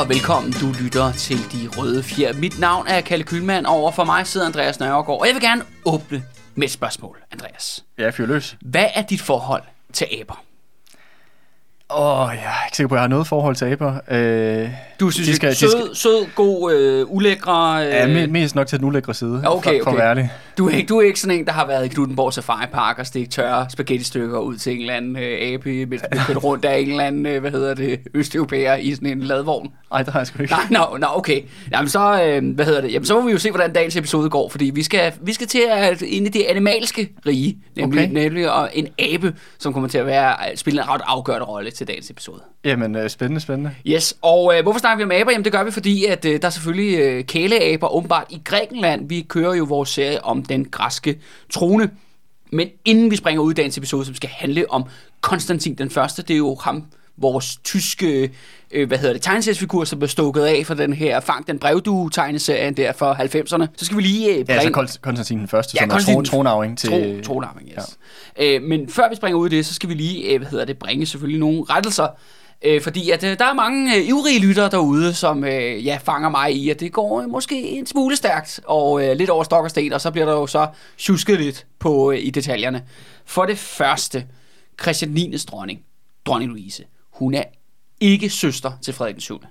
og velkommen. Du lytter til De Røde Fjer. Mit navn er Kalle Kylmand, og over for mig sidder Andreas Nørgaard. Og jeg vil gerne åbne med et spørgsmål, Andreas. Ja, fyr løs. Hvad er dit forhold til aber? Åh, oh, jeg er ikke sikker på, at jeg har noget forhold til aber. Øh, Du synes, de skal, skal- de sød, sød, god, øh, ulækre... Øh, ja, me- mest nok til den ulækre side, Okay, for, for at okay. være ærlig. Du, er ikke, du er ikke sådan en, der har været i Knuttenborg Safari Park og stikket tørre spaghetti-stykker ud til en eller anden øh, abe, mens du kørt rundt af en eller anden, øh, hvad hedder det, østeuropæer i sådan en ladvogn. Nej, det har jeg sgu ikke. Nej, nå, nå, okay. Jamen så, øh, hvad hedder det? Jamen så må vi jo se, hvordan dagens episode går, fordi vi skal, vi skal til at ind i det animalske rige, nemlig, Okay. nemlig og en abe, som kommer til at være, spille en ret afgørende rolle til dagens episode. Jamen, øh, spændende, spændende. Yes, og øh, hvorfor snakker vi om aber? Jamen det gør vi, fordi at øh, der er selvfølgelig øh, kæleaber åbenbart i Grækenland. Vi kører jo vores serie om den græske trone. Men inden vi springer ud i dagens episode, som skal handle om Konstantin den Første, det er jo ham, vores tyske, øh, hvad hedder det, tegneseriesfigur, som blev stukket af for den her Fang den brevdue tegneserien der for 90'erne. Så skal vi lige øh, Ja, altså bringe... Kon- Konstantin den første, Ja, som er Konstantin- tron- tronarving til... Tro, tronarving, yes. Ja. Øh, men før vi springer ud i det, så skal vi lige, øh, hvad hedder det, bringe selvfølgelig nogle rettelser. Øh, fordi at øh, der er mange øh, ivrige lyttere derude, som øh, ja, fanger mig i, at det går øh, måske en smule stærkt, og øh, lidt over stok og sten, og så bliver der jo så tjusket lidt på, øh, i detaljerne. For det første, Christian 9. dronning, dronning Louise, hun er ikke søster til Frederik den 7.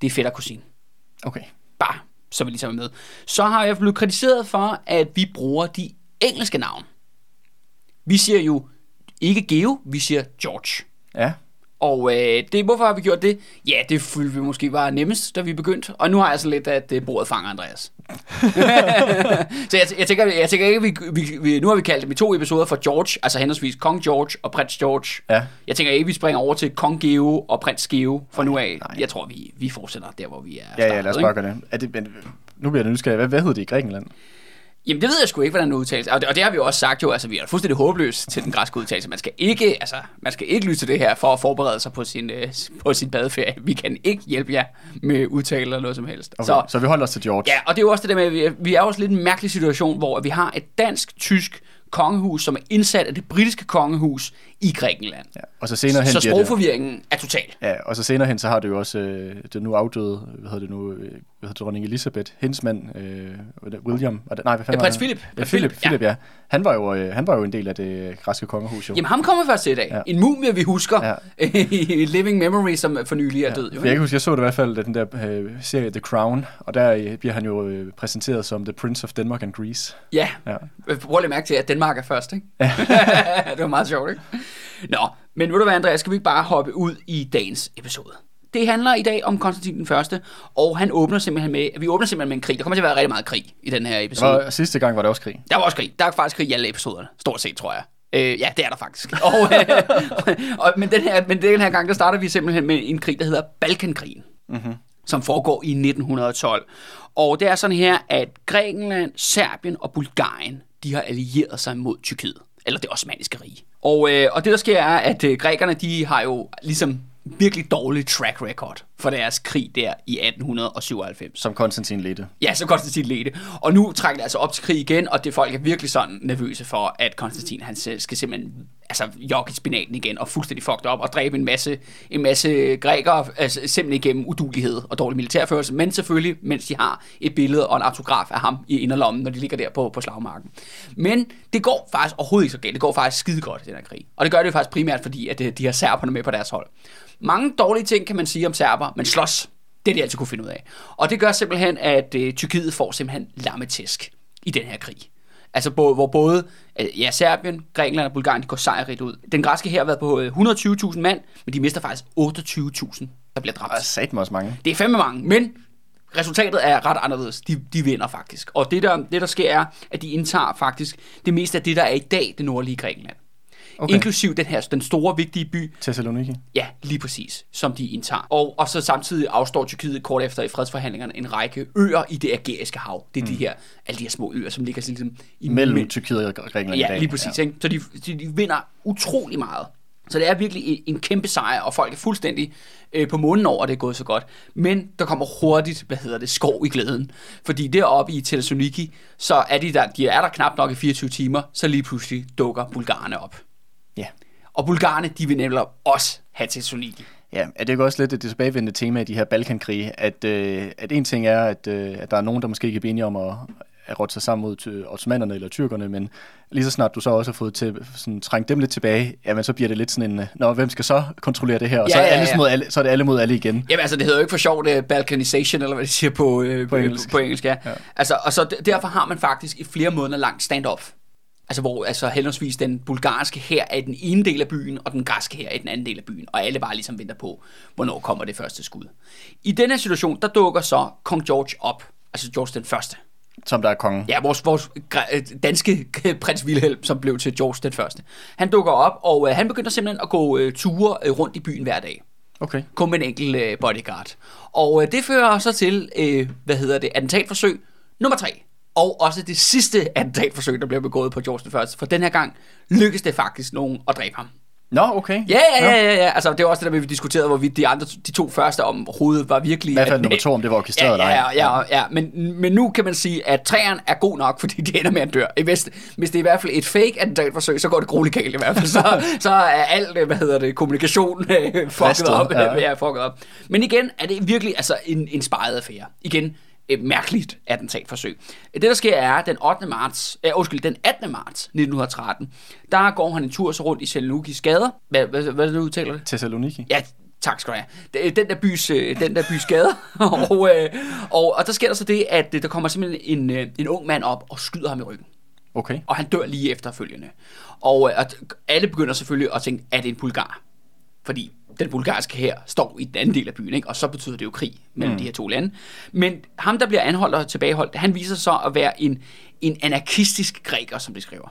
Det er fætter kusine Okay. bare så vi lige tager med. Så har jeg blevet kritiseret for, at vi bruger de engelske navne. Vi siger jo ikke Geo, vi siger George. Ja. Og øh, det, hvorfor har vi gjort det? Ja, det følte vi måske var nemmest, da vi begyndte. Og nu har jeg så lidt, at øh, bordet fanger Andreas. så jeg, jeg, tænker, jeg tænker ikke, vi, vi, vi, nu har vi kaldt dem i to episoder for George, altså henholdsvis Kong George og Prins George. Ja. Jeg tænker ikke, vi springer over til Kong Geo og Prins Geo fra nu af. Nej. Jeg tror, vi, vi fortsætter der, hvor vi er Ja, ja, startet, lad os bare gøre det. Er det men, nu bliver jeg nysgerrig. Hvad, hvad hedder det i Grækenland? Jamen, det ved jeg sgu ikke, hvordan det udtales. Og det, og det har vi jo også sagt jo, altså vi er fuldstændig håbløse til den græske udtalelse. Man skal ikke, altså, man skal ikke lytte til det her for at forberede sig på sin, øh, på sin badeferie. Vi kan ikke hjælpe jer med udtale eller noget som helst. Okay. Så, Så, vi holder os til George. ja, og det er jo også det der med, at vi vi er også lidt en mærkelig situation, hvor vi har et dansk-tysk kongehus, som er indsat af det britiske kongehus i Grækenland. ja. Og så senere hen Så sprogforvirringen er total. Ja, og så senere hen, så har det jo også øh, det nu afdøde, hvad hedder det nu, øh, hvad hedder det, dronning Elisabeth, hendes mand, øh, William, var det, nej, hvad fanden Ja, prins? Philip. Ja, Philip, Philip, ja. Ja. Han var jo, øh, han var jo en del af det græske kongehus, jo. Jamen, ham kommer først til i dag. Ja. Ja. En mumie, vi husker Ja. i Living Memory, som for nylig er død. Jo, For jeg kan huske, jeg så det i hvert fald, den der øh, serie The Crown, og der øh, bliver han jo øh, præsenteret som The Prince of Denmark and Greece. Ja, Ja. Prøv lige at mærke til, at Danmark er først, ikke? det var meget sjovt, ikke? Nå, men ved du hvad, Andreas, skal vi ikke bare hoppe ud i dagens episode? Det handler i dag om Konstantin den Første, og han åbner simpelthen med, vi åbner simpelthen med en krig. Der kommer til at være rigtig meget krig i den her episode. var, sidste gang var der også krig. Der var også krig. Der er faktisk krig i alle episoderne, stort set, tror jeg. Øh, ja, det er der faktisk. Og, øh, og, men, den her, men den her gang, der starter vi simpelthen med en krig, der hedder Balkankrigen, mm-hmm. som foregår i 1912. Og det er sådan her, at Grækenland, Serbien og Bulgarien, de har allieret sig mod Tyrkiet, eller det osmaniske rige. Og, øh, og det der sker er, at øh, grækerne, de har jo ligesom virkelig dårlig track record for deres krig der i 1897. Som Konstantin ledte. Ja, så Konstantin ledte. Og nu trækker det altså op til krig igen, og det folk er virkelig sådan nervøse for, at Konstantin han skal simpelthen altså, jogge i spinaten igen og fuldstændig fucked op og dræbe en masse, en masse grækere, altså, simpelthen igennem udulighed og dårlig militærførelse, men selvfølgelig, mens de har et billede og en autograf af ham i inderlommen, når de ligger der på, på slagmarken. Men det går faktisk overhovedet ikke så galt. Det går faktisk skide godt i den her krig. Og det gør det jo faktisk primært, fordi at øh, de har serberne med på deres hold. Mange dårlige ting kan man sige om serber, men slås, det er de altid kunne finde ud af. Og det gør simpelthen, at øh, Tyrkiet får simpelthen lammetæsk i den her krig. Altså bo, hvor både øh, ja, Serbien, Grækenland og Bulgarien de går sejrigt ud. Den græske her har været på øh, 120.000 mand, men de mister faktisk 28.000, der bliver dræbt. Der er også mange. Det er fandme mange, men resultatet er ret anderledes. De, de vinder faktisk. Og det der, det, der sker, er, at de indtager faktisk det meste af det, der er i dag det nordlige Grækenland. Okay. Inklusiv den her, den store, vigtige by, Thessaloniki. Ja, lige præcis, som de indtager. Og, og så samtidig afstår Tyrkiet kort efter i fredsforhandlingerne en række øer i det ægæiske hav. Det er mm. de her, alle de her små øer, som ligger sådan ligesom i Mellem Tyrkiet og Grækenland i Ja, dag. lige præcis. Ja. Ikke? Så de, de, de vinder utrolig meget. Så det er virkelig en, en kæmpe sejr, og folk er fuldstændig øh, på månen over, at det er gået så godt. Men der kommer hurtigt, hvad hedder det, skov i glæden. Fordi deroppe i Thessaloniki, så er de der, de er der knap nok i 24 timer, så lige pludselig dukker bulgarerne op. Ja. Og bulgarerne, de vil nemlig også have Thessaloniki. Ja, er det ikke også lidt det tilbagevendende tema i de her Balkankrige, at, øh, at en ting er, at, øh, at der er nogen, der måske ikke er enige om at, at rådte sig sammen mod ottomanerne eller tyrkerne, men lige så snart du så også har fået til, sådan, trængt dem lidt tilbage, jamen så bliver det lidt sådan en, nå, hvem skal så kontrollere det her? Og ja, så, er ja, alle ja. Mod alle, så er det alle mod alle igen. Jamen altså, det hedder jo ikke for sjovt uh, balkanization, eller hvad de siger på, uh, på, engelsk. på engelsk. Ja. ja. Altså, og så derfor har man faktisk i flere måneder langt stand-off Altså hvor altså henholdsvis den bulgarske her er i den ene del af byen, og den græske her er i den anden del af byen. Og alle bare ligesom venter på, hvornår kommer det første skud. I denne situation, der dukker så kong George op. Altså George den første. Som der er kongen. Ja, vores, vores øh, danske prins Wilhelm, som blev til George den første. Han dukker op, og øh, han begynder simpelthen at gå øh, ture øh, rundt i byen hver dag. Okay. Kun med en enkelt øh, bodyguard. Og øh, det fører så til, øh, hvad hedder det, attentatforsøg nummer tre og også det sidste attentatforsøg, der blev begået på George den første. For den her gang lykkedes det faktisk nogen at dræbe ham. Nå, okay. Ja, ja, ja, ja, ja. Altså, det var også det der, vi diskuterede, hvorvidt de, andre, de to første om hovedet var virkelig... I hvert fald nummer to, om det var orkestreret ja, ja, ja, ja, ja, men, men nu kan man sige, at træerne er god nok, fordi de ender med at dør. Hvis, hvis det er i hvert fald et fake attentatforsøg, så går det grueligt galt i hvert fald. Så, så er alt, hvad hedder det, kommunikation øh, fucket op. Ja. ja, fucket op. Men igen, er det virkelig altså en, en sparet affære. Igen, et mærkeligt attentatforsøg. Det, der sker, er, den 8. marts, øh, undskyld, den 18. marts 1913, der går han en tur så rundt i Thessalonikis gader. Hvad, hvad, hvad er det, du udtaler det? Thessaloniki? Ja, tak skal du have. Den der bys, øh, den der bys gader. og, øh, og, og der sker der så det, at der kommer simpelthen en, øh, en ung mand op og skyder ham i ryggen. Okay. Og han dør lige efterfølgende. Og at alle begynder selvfølgelig at tænke, er det en bulgar? Fordi den bulgarske her står i den anden del af byen, ikke? og så betyder det jo krig mellem mm. de her to lande. Men ham, der bliver anholdt og tilbageholdt, han viser sig at være en, en anarkistisk græker, som de skriver.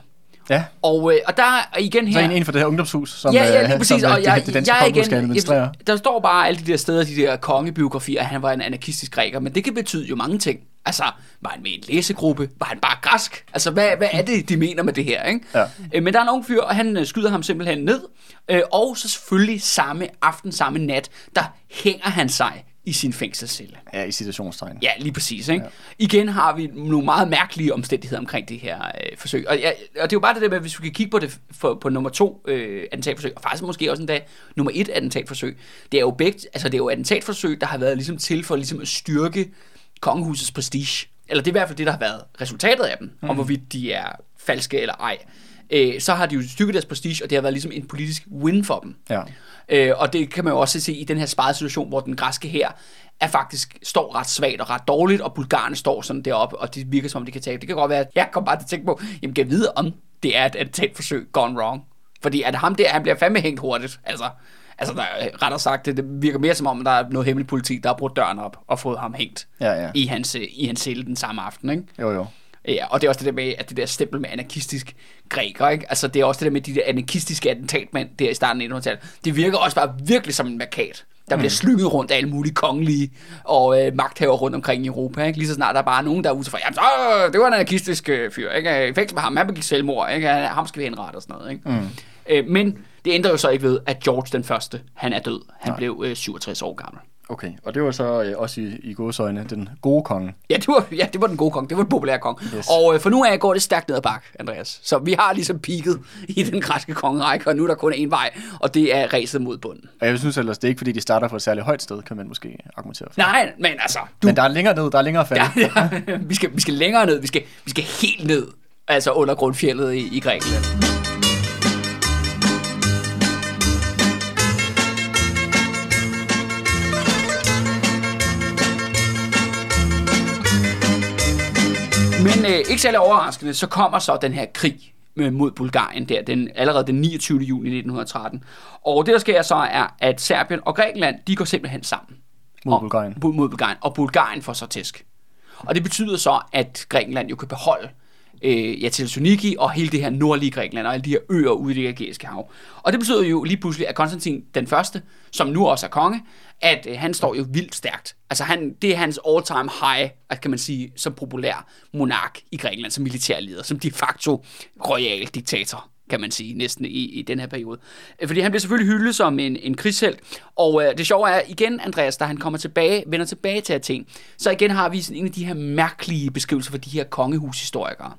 Ja. Og, øh, og der er igen her... Så en, en for det her ungdomshus, som, ja, ja, lige præcis. som og jeg, det, danske jeg, igen, skal administrere. Der står bare alle de der steder, de der kongebiografier, at han var en anarkistisk græker, men det kan betyde jo mange ting. Altså, var han med i en læsegruppe? Var han bare græsk? Altså, hvad, hvad er det, de mener med det her? Ikke? Ja. Øh, men der er en ung fyr, og han øh, skyder ham simpelthen ned. Øh, og så selvfølgelig samme aften, samme nat, der hænger han sig i sin fængselscelle. Ja, i situationstegn. Ja, lige præcis. Ikke? Ja. Igen har vi nogle meget mærkelige omstændigheder omkring det her øh, forsøg. Og, ja, og det er jo bare det der med, hvis vi kan kigge på det for, på nummer to øh, attentatforsøg, og faktisk måske også endda nummer et attentatforsøg, det er jo begge, altså det er jo attentatforsøg, der har været ligesom til for ligesom at styrke kongehusets prestige. Eller det er i hvert fald det, der har været resultatet af dem, mm. om hvorvidt de er falske eller ej. Øh, så har de jo styrket deres prestige, og det har været ligesom en politisk win for dem. Ja. Øh, og det kan man jo også se i den her sparede situation, hvor den græske her er faktisk står ret svagt og ret dårligt, og bulgarerne står sådan deroppe, og det virker som om, de kan tabe. Det kan godt være, at jeg kommer bare til at tænke på, jamen kan jeg vide, om det er et attentatforsøg gone wrong. Fordi at ham der, han bliver fandme hængt hurtigt. Altså, altså der, rettere sagt, det, det virker mere som om, der er noget hemmelig politi, der har brugt døren op og fået ham hængt ja, ja. i hans, i hans celle den samme aften. Ikke? Jo, jo. Ja, og det er også det der med, at det der stempel med anarkistisk græker, ikke? Altså, det er også det der med de der anarkistiske attentatmænd der i starten af 1900-tallet. Det virker også bare virkelig som en markat, der bliver mm. slynget rundt af alle mulige kongelige og øh, magthaver rundt omkring i Europa, ikke? Lige så snart der er bare nogen, der er ude for, jamen, så, det var en anarkistisk øh, fyr, ikke? Fængsel med ham, han begik selvmord, ikke? Ham skal vi henrette og sådan noget, ikke? Mm. Øh, men det ændrer jo så ikke ved, at George den første, han er død. Han Nej. blev øh, 67 år gammel. Okay, og det var så øh, også i, i godsøjne den gode konge. Ja, det var, ja, det var den gode konge. Det var den populære konge. Yes. Og øh, for nu af går det stærkt ned ad bak, Andreas. Så vi har ligesom peaked i den græske kongerække, og nu er der kun én vej, og det er ræset mod bunden. Og jeg synes ellers, det er ikke fordi, de starter fra et særligt højt sted, kan man måske argumentere for. Nej, men altså... Du... Men der er længere ned, der er længere fald. Ja, ja. vi, skal, vi skal længere ned, vi skal, vi skal helt ned, altså under grundfjellet i, i Grækenland. Men øh, ikke særlig overraskende, så kommer så den her krig mod Bulgarien der, den, allerede den 29. juni 1913. Og det, der sker så, er, at Serbien og Grækenland, de går simpelthen sammen. Mod Bulgarien. Og, mod Bulgarien. Og Bulgarien får så tæsk. Og det betyder så, at Grækenland jo kan beholde øh, ja, Thessaloniki og hele det her nordlige Grækenland og alle de her øer ude i det ægæiske hav. Og det betyder jo lige pludselig, at Konstantin den første, som nu også er konge, at øh, han står jo vildt stærkt. Altså han, det er hans all-time high, at kan man sige, som populær monark i Grækenland, som militærleder, som de facto royal diktator kan man sige, næsten i, i den her periode. Øh, fordi han bliver selvfølgelig hyldet som en, en krigshelt, og øh, det sjove er, igen, Andreas, da han kommer tilbage, vender tilbage til Athen, så igen har vi sådan en af de her mærkelige beskrivelser for de her kongehushistorikere.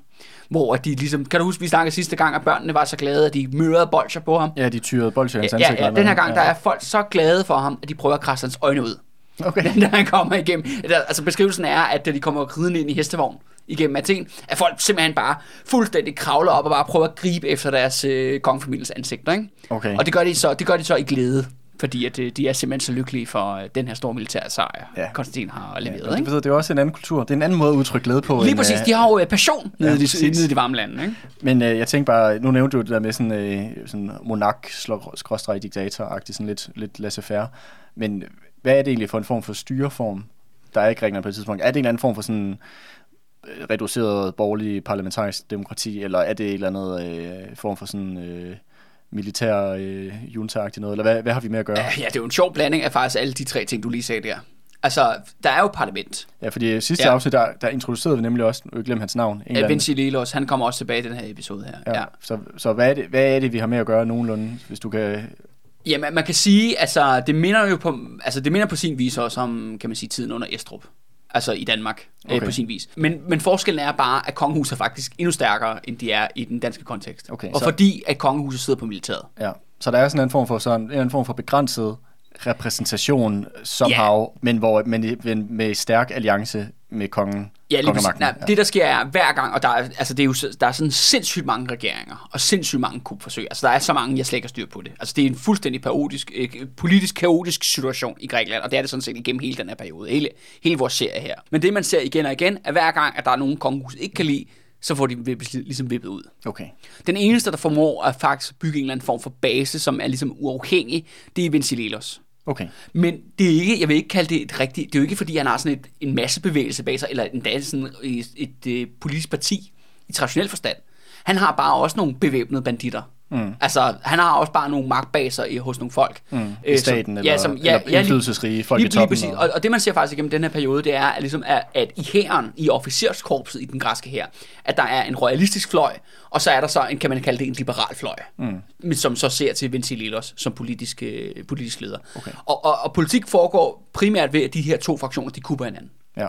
Hvor de ligesom, kan du huske, vi snakkede sidste gang, at børnene var så glade, at de mørede bolcher på ham. Ja, de tyrede bolsjer i hans Ja, ansigt. ja, eller den her gang, der er folk så glade for ham, at de prøver at krasse hans øjne ud. Okay. da han kommer igennem. Altså beskrivelsen er, at da de kommer ridende ind i hestevogn igennem Athen, at folk simpelthen bare fuldstændig kravler op og bare prøver at gribe efter deres øh, kongefamiliens ansigter. Ikke? Okay. Og det gør, de så, det gør de så i glæde, fordi at, øh, de er simpelthen så lykkelige for øh, den her store militære sejr, ja. Ja. Konstantin har Ja, leveret. det, ikke? det er også en anden kultur. Det er en anden måde at udtrykke glæde på. Lige end, præcis, øh, de har jo passion nede, Ja, i de, præcis. nede i de varme lande. Ikke? Men øh, jeg tænkte bare, nu nævnte du det der med sådan, øh, sådan monark skråstreg diktator sådan lidt, lidt laissez-faire. Men hvad er det egentlig for en form for styreform, der er i Grækenland på et tidspunkt? Er det en eller anden form for sådan reduceret borgerlig parlamentarisk demokrati, eller er det et eller andet øh, form for sådan øh, militær øh, junta noget, eller hvad, hvad har vi med at gøre? Ja, det er jo en sjov blanding af faktisk alle de tre ting, du lige sagde der. Altså, der er jo parlament. Ja, fordi sidste Ja. afsnit, der, der introducerede vi nemlig også, nu glem hans navn, en eller Ja, Vinci Lelos, han kommer også tilbage i den her episode her. Ja. ja. Så, så hvad, er det, hvad er det, vi har med at gøre nogenlunde, hvis du kan... Jamen, man kan sige, altså, det minder jo på, altså, det minder på sin vis også om, kan man sige, tiden under Estrup. Altså i Danmark, okay. Okay. på sin vis. Men, men forskellen er bare, at kongehuset er faktisk endnu stærkere, end de er i den danske kontekst. Okay, og så- fordi, at kongehuset sidder på militæret. Ja. Så der er sådan en form for, sådan, en form for begrænset repræsentation somehow, yeah. men, hvor, men, men med stærk alliance med kongen. Ja, lige præcis. Nej, det der sker er hver gang, og der er, altså, det er jo, der er sådan sindssygt mange regeringer, og sindssygt mange kupforsøg. Altså, der er så mange, jeg slet ikke har styr på det. Altså, det er en fuldstændig kaotisk, øh, politisk kaotisk situation i Grækenland, og det er det sådan set igennem hele den her periode, hele, hele vores serie her. Men det, man ser igen og igen, er hver gang, at der er nogen kongehus ikke kan lide, så får de vippes, ligesom vippet ud. Okay. Den eneste, der formår at faktisk bygge en eller anden form for base, som er ligesom uafhængig, det er Vincilelos. Okay. Men det er ikke, jeg vil ikke kalde det et rigtigt, det er jo ikke fordi, han har sådan et, en masse bevægelse bag sig, eller endda sådan et, et, et politisk parti i traditionel forstand. Han har bare også nogle bevæbnede banditter. Mm. Altså, han har også bare nogle magtbaser i, hos nogle folk. Mm. Øh, I staten, som, eller, ja, som, ja, eller ja, indflydelsesrige folk lige, i toppen. Lige. Og, og det man ser faktisk igennem den her periode, det er at, ligesom, at, at i hæren, i officerskorpset i den græske her, at der er en royalistisk fløj, og så er der så en, kan man kalde det en liberal fløj, mm. som så ser til Ventilelos som politisk, øh, politisk leder. Okay. Og, og, og politik foregår primært ved, at de her to fraktioner, de kupper hinanden. Ja.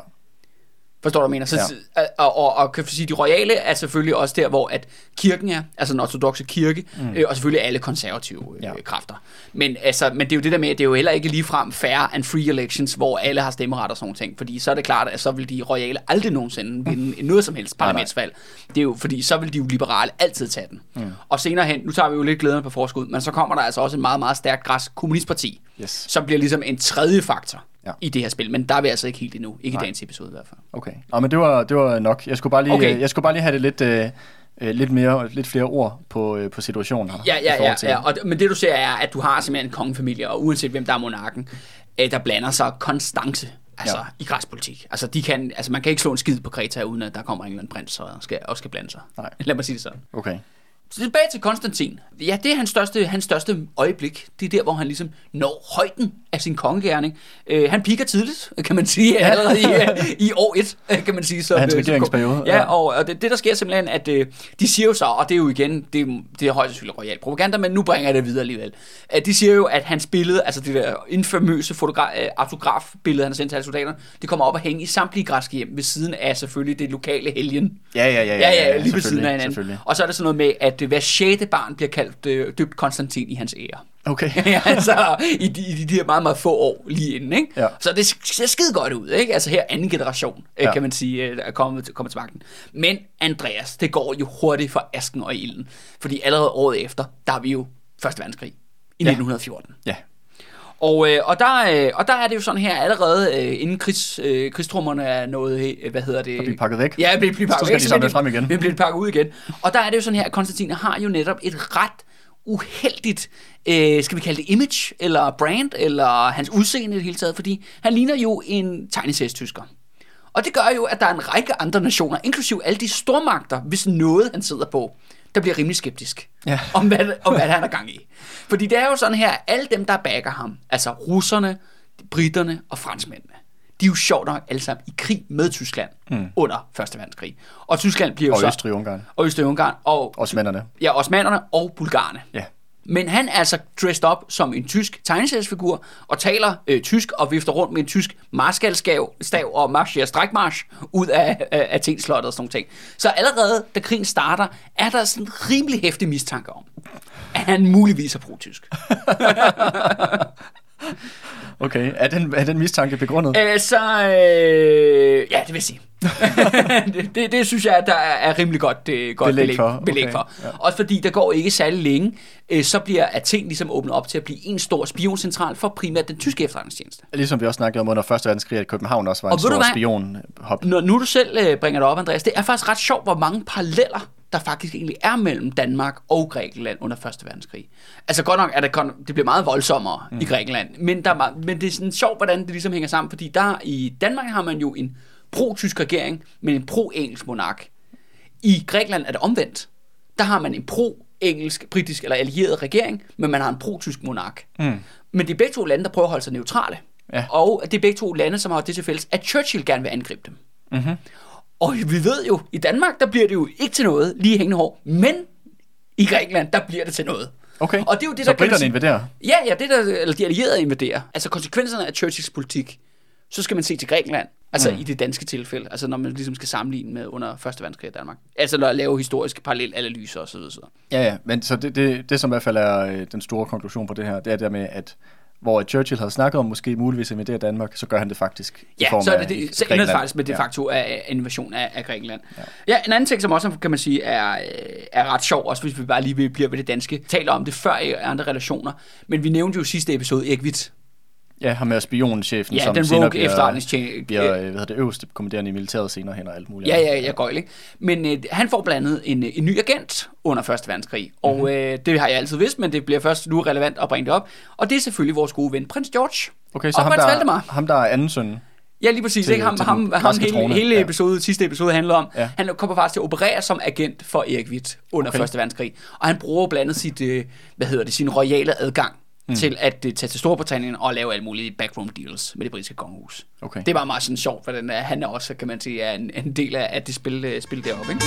Forstår du, hvad jeg mener? Så, ja. og, og, og, kan sige, de royale er selvfølgelig også der, hvor at kirken er, altså den ortodoxe kirke, mm. øh, og selvfølgelig alle konservative øh, ja. Kræfter. Men, altså, men det er jo det der med, at det er jo heller ikke ligefrem fair and free elections, hvor alle har stemmeret og sådan nogle ting. Fordi så er det klart, at så vil de royale aldrig nogensinde vinde noget som helst parlamentsvalg. Det er jo, fordi så vil de jo liberale altid tage den. Mm. Og senere hen, nu tager vi jo lidt glæden på forskud, men så kommer der altså også en meget, meget stærk græsk kommunistparti, Yes. som bliver ligesom en tredje faktor Ja. i det her spil. Men der er vi altså ikke helt endnu. Ikke Nej. i dagens episode i hvert fald. Okay. Nå, men det var, det var nok. Jeg skulle bare lige, Okay. jeg skulle bare lige have det lidt, øh, øh, lidt, mere, lidt flere ord på, øh, på situationen her. Ja, ja, ja, ja. Og, men det du ser er, at du har simpelthen en kongefamilie, og uanset hvem der er monarken, øh, der blander sig konstance altså, ja. I græsk politik. Altså, de kan, altså, man kan ikke slå en skid på Kreta, uden at der kommer en eller anden prins og skal, og skal blande sig. Nej. Lad mig sige det sådan. Okay. Så tilbage til Konstantin. Ja, det er hans største, hans største øjeblik. Det er der, hvor han ligesom når højden af sin kongegærning. Øh, han piker tidligt, kan man sige, allerede i, i år 1, kan man sige. Som, Hans øh, regeringsperiode, Ja, ja. og, og det, det, der sker simpelthen, at øh, de siger jo så, og det er jo igen, det, er- det er højst sandsynligt royal propaganda, men nu bringer jeg det videre alligevel. At de siger jo, at hans billede, altså det der infamøse fotogra- øh, autografbillede, han har sendt til alle soldaterne, det kommer op og hænge i samtlige græske hjem, ved siden af selvfølgelig det lokale helgen. Ja, ja, ja. Ja, ja, lige ved siden af hinanden. Og så er der sådan noget med, at øh, hver sjette barn bliver kaldt øh, døbt Konstantin i hans ære. Okay. ja, altså, i de, i de her meget, meget få år lige inden, ikke? Ja. Så det ser skide godt ud, ikke? Altså her anden generation, ja. Ja. kan man sige, øh, er kommet, kommet til magten. Men Andreas, det går jo hurtigt for asken og ilden. Fordi allerede året efter, der er vi jo Første Verdenskrig i Ja. 1914. Ja. Og, øh, og, der, øh, og der er det jo sådan her allerede, øh, inden krigs, øh, krigstrummerne er noget, øh, hvad hedder det? Og blive pakket væk. Ja, bliver, bliver Så pakket skal væk, de samle bliver frem igen. Vi bliver pakket ud igen. Og der er det jo sådan her, at Konstantin har jo netop et ret uheldigt, øh, skal vi kalde det image, eller brand, eller hans udseende i det hele taget, fordi han ligner jo en tegneseries-tysker. Og det gør jo, at der er en række andre nationer, inklusive alle de stormagter, hvis noget han sidder på, der bliver rimelig skeptisk Ja. om, hvad, om hvad han er gang i. Fordi det er jo sådan her, alle dem, der backer ham, altså russerne, britterne og franskmændene, de er jo sjovt nok alle sammen i krig med Tyskland mm. under Første Verdenskrig. Og Tyskland bliver jo Og så... Østrig-Ungarn. Og Østrig-Ungarn. Og, Osmanderne. ja, osmanerne og bulgarerne. Ja. Men han er altså dressed up som en tysk tegneseriesfigur, og taler øh, tysk, og vifter rundt med en tysk marskalskav stav og marcherer strækmarsch ud af, af Athen-slottet og sådan nogle ting. Så allerede, da krigen starter, er der sådan en rimelig hæftig mistanke om, at han muligvis er pro-tysk. Okay, er den, er den mistanke begrundet? Øh, så, øh, ja, det vil jeg sige. det, det, det synes jeg, der er, er rimelig godt, det, godt Belæg belæg, for, belæg okay, for. ja. Også fordi der går ikke særlig længe, øh, så bliver Athen ligesom åbnet op til at blive en stor spioncentral for primært den tyske efterretningstjeneste. Ligesom vi også snakkede om under Første Verdenskrig, at København også var Og en stor spionhop. Når nu du selv øh, bringer det op, Andreas, det er faktisk ret sjovt, hvor mange paralleller der faktisk egentlig er mellem Danmark og Grækenland under Første Verdenskrig. Altså godt nok, at det, kon- det bliver meget voldsommere mm. i Grækenland, men, der er, men det er sådan sjovt, hvordan det ligesom hænger sammen, fordi der i Danmark har man jo en pro-tysk regering, men en pro-engelsk monark. I Grækenland er det omvendt. Der har man en pro-engelsk, britisk eller allieret regering, men man har en pro-tysk monark. Mm. Men det er begge to lande, der prøver at holde sig neutrale. Ja. Og det er begge to lande, som har det til fælles, at Churchill gerne vil angribe dem. Mm-hmm. Og vi ved jo, i Danmark, der bliver det jo ikke til noget, lige hængende hår, men i Grækenland, der bliver det til noget. Okay, Og det er jo det, så der britterne sige- invaderer. Ja, ja, det der, eller de allierede invaderer. Altså konsekvenserne af Churchills politik, så skal man se til Grækenland. Altså mm. i det danske tilfælde, altså når man ligesom skal sammenligne med under Første verdenskrig i Danmark. Altså når jeg laver historiske parallelanalyser osv. Ja, ja, men så det, det, det som i hvert fald er øh, den store konklusion på det her, det er der med, at hvor Churchill havde snakket om måske muligvis at invadere Danmark, så gør han det faktisk i Ja, form så er af det, det så ender det faktisk med det ja. faktum af af invasion af, af Grækenland. Ja. ja, en anden ting, som også kan man sige er, øh, er ret sjov, også hvis vi bare lige bliver ved det danske, taler om det før i andre relationer, men vi nævnte jo i sidste episode Erik Witt. Ja, ham er spionchefen, Ja, som den senere rogue bliver, bliver øh, hvad hedder det, øverste kommanderende i militæret senere hen og alt muligt. Ja, ja, ja, gøjl, ikke? Men øh, han får blandt andet en, øh, en ny agent under Første Verdenskrig, og Mhm. øh, det har jeg altid vidst, men det bliver først nu relevant at bringe det op, og det er selvfølgelig vores gode ven, prins George. Okay, så og ham prins der, Valdemar. ham der er anden søn. Ja, lige præcis. Til- ikke? Ham, til ham, ham, hele, hele Ja. episode, sidste episode handler om. Ja. Han kommer faktisk til at operere som agent for Erik Witt under Okay. Første Verdenskrig. Og han bruger blandt andet sit, øh, hvad hedder det, sin royale adgang mm. til at øh, tage til Storbritannien og lave alle mulige backroom deals med det britiske kongehus. Okay. Det var meget sådan sjovt, for den er, han er også, kan man sige, er en, en del af, af det spil, øh, spil deroppe. Ikke?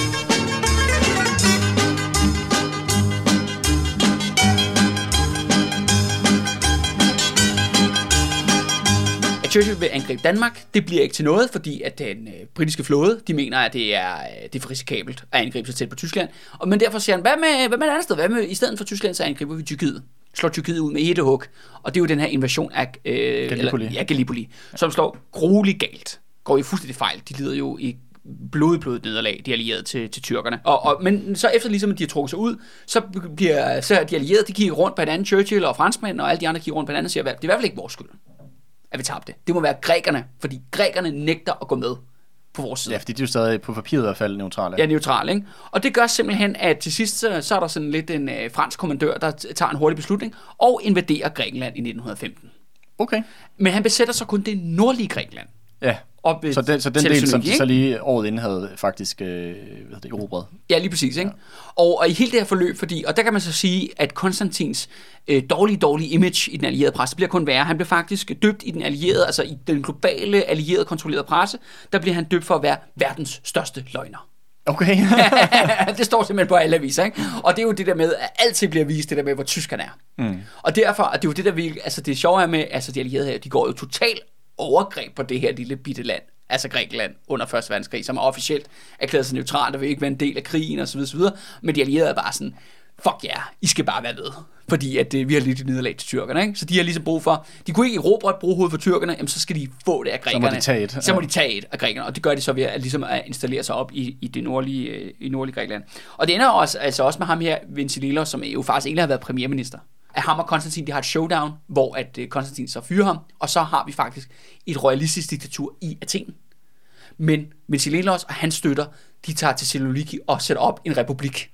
at Churchill vil angribe Danmark. Det bliver ikke til noget, fordi at den øh, britiske flåde, de mener, at det er, øh, det er for risikabelt at angribe sig tæt på Tyskland. Og, men derfor siger han, hvad med, hvad med et andet sted? Hvad med, i stedet for Tyskland, så angriber vi Tyrkiet. Slår Tyrkiet ud med et hug. Og det er jo den her invasion af øh, Gallipoli. Eller, ja, Gallipoli, som slår grueligt galt. Går i fuldstændig fejl. De lider jo i blodigt, blodigt nederlag, de allierede til, til tyrkerne. Og, og, men så efter ligesom, at de har trukket sig ud, så bliver så de allierede, de kigger rundt på hinanden, Churchill og franskmænd og alle de andre kigger rundt på hinanden og siger, "Hvad- det er i hvert fald ikke vores skyld at vi tabte. Det må være grækerne, fordi grækerne nægter at gå med på vores side. Ja, fordi de er jo stadig på papiret i hvert fald neutrale. Ja, neutral, ikke? Og det gør simpelthen, at til sidst, så, så er der sådan lidt en øh, fransk kommandør, der tager en hurtig beslutning og invaderer Grækenland i 1915. Okay. Men han besætter så kun det nordlige Grækenland. Ja, Op så den, så den del, som de så lige året inden havde faktisk øh, hvad det, erobret. Ja, lige præcis. Ikke? Og, og i hele det her forløb, fordi, og der kan man så sige, at Konstantins øh, dårlige, dårlige image i den allierede presse bliver kun værre. Han blev faktisk døbt i den allierede, altså i den globale allierede kontrollerede presse, der bliver han døbt for at være verdens største løgner. Okay. det står simpelthen på alle aviser, ikke? Og det er jo det der med, at altid bliver vist det der med, hvor tysk han er. Mm. Og derfor, og det er jo det der, vi, altså det sjove er med, altså de allierede her, de går jo totalt overgreb på det her lille bitte land, altså Grækenland under 1. verdenskrig, som er officielt erklæret sig neutralt og vil ikke være en del af krigen osv. osv. Men de allierede er bare sådan, fuck ja, yeah, I skal bare være med. Fordi at, øh, vi har lidt nederlag til tyrkerne, ikke? Så de har ligesom brug for, de kunne ikke erobre et brohoved for tyrkerne, jamen så skal de få det af Så må grækerne. de tage et, Så må de tage et af grækerne, og det gør de så ved at, ligesom at installere sig op i, i det nordlige, øh, i nordlige Grækenland. Og det ender også, altså også med ham her, Ventilelos, som jo faktisk egentlig har været premierminister. At ham og Konstantin, de har et showdown, hvor at øh, Konstantin så fyrer ham, og så har vi faktisk et royalistisk diktatur i Athen. Men Ventilelos og hans støtter, de tager til Thessaloniki og sætter op en republik.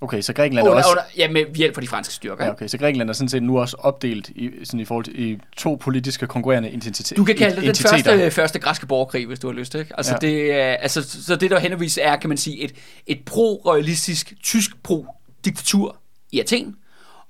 Okay, så Grækenland er også... under, ja, med hjælp fra de franske styrker. Ja, okay, så Grækenland er sådan set nu også opdelt i, sådan i forhold til i to politiske konkurrerende identiteter. Du kan kalde det den første, første græske borgerkrig, hvis du har lyst. Ikke? Altså, Ja. det, altså, så det der henholdsvis er, kan man sige, et, et pro-royalistisk, tysk pro-diktatur i Athen,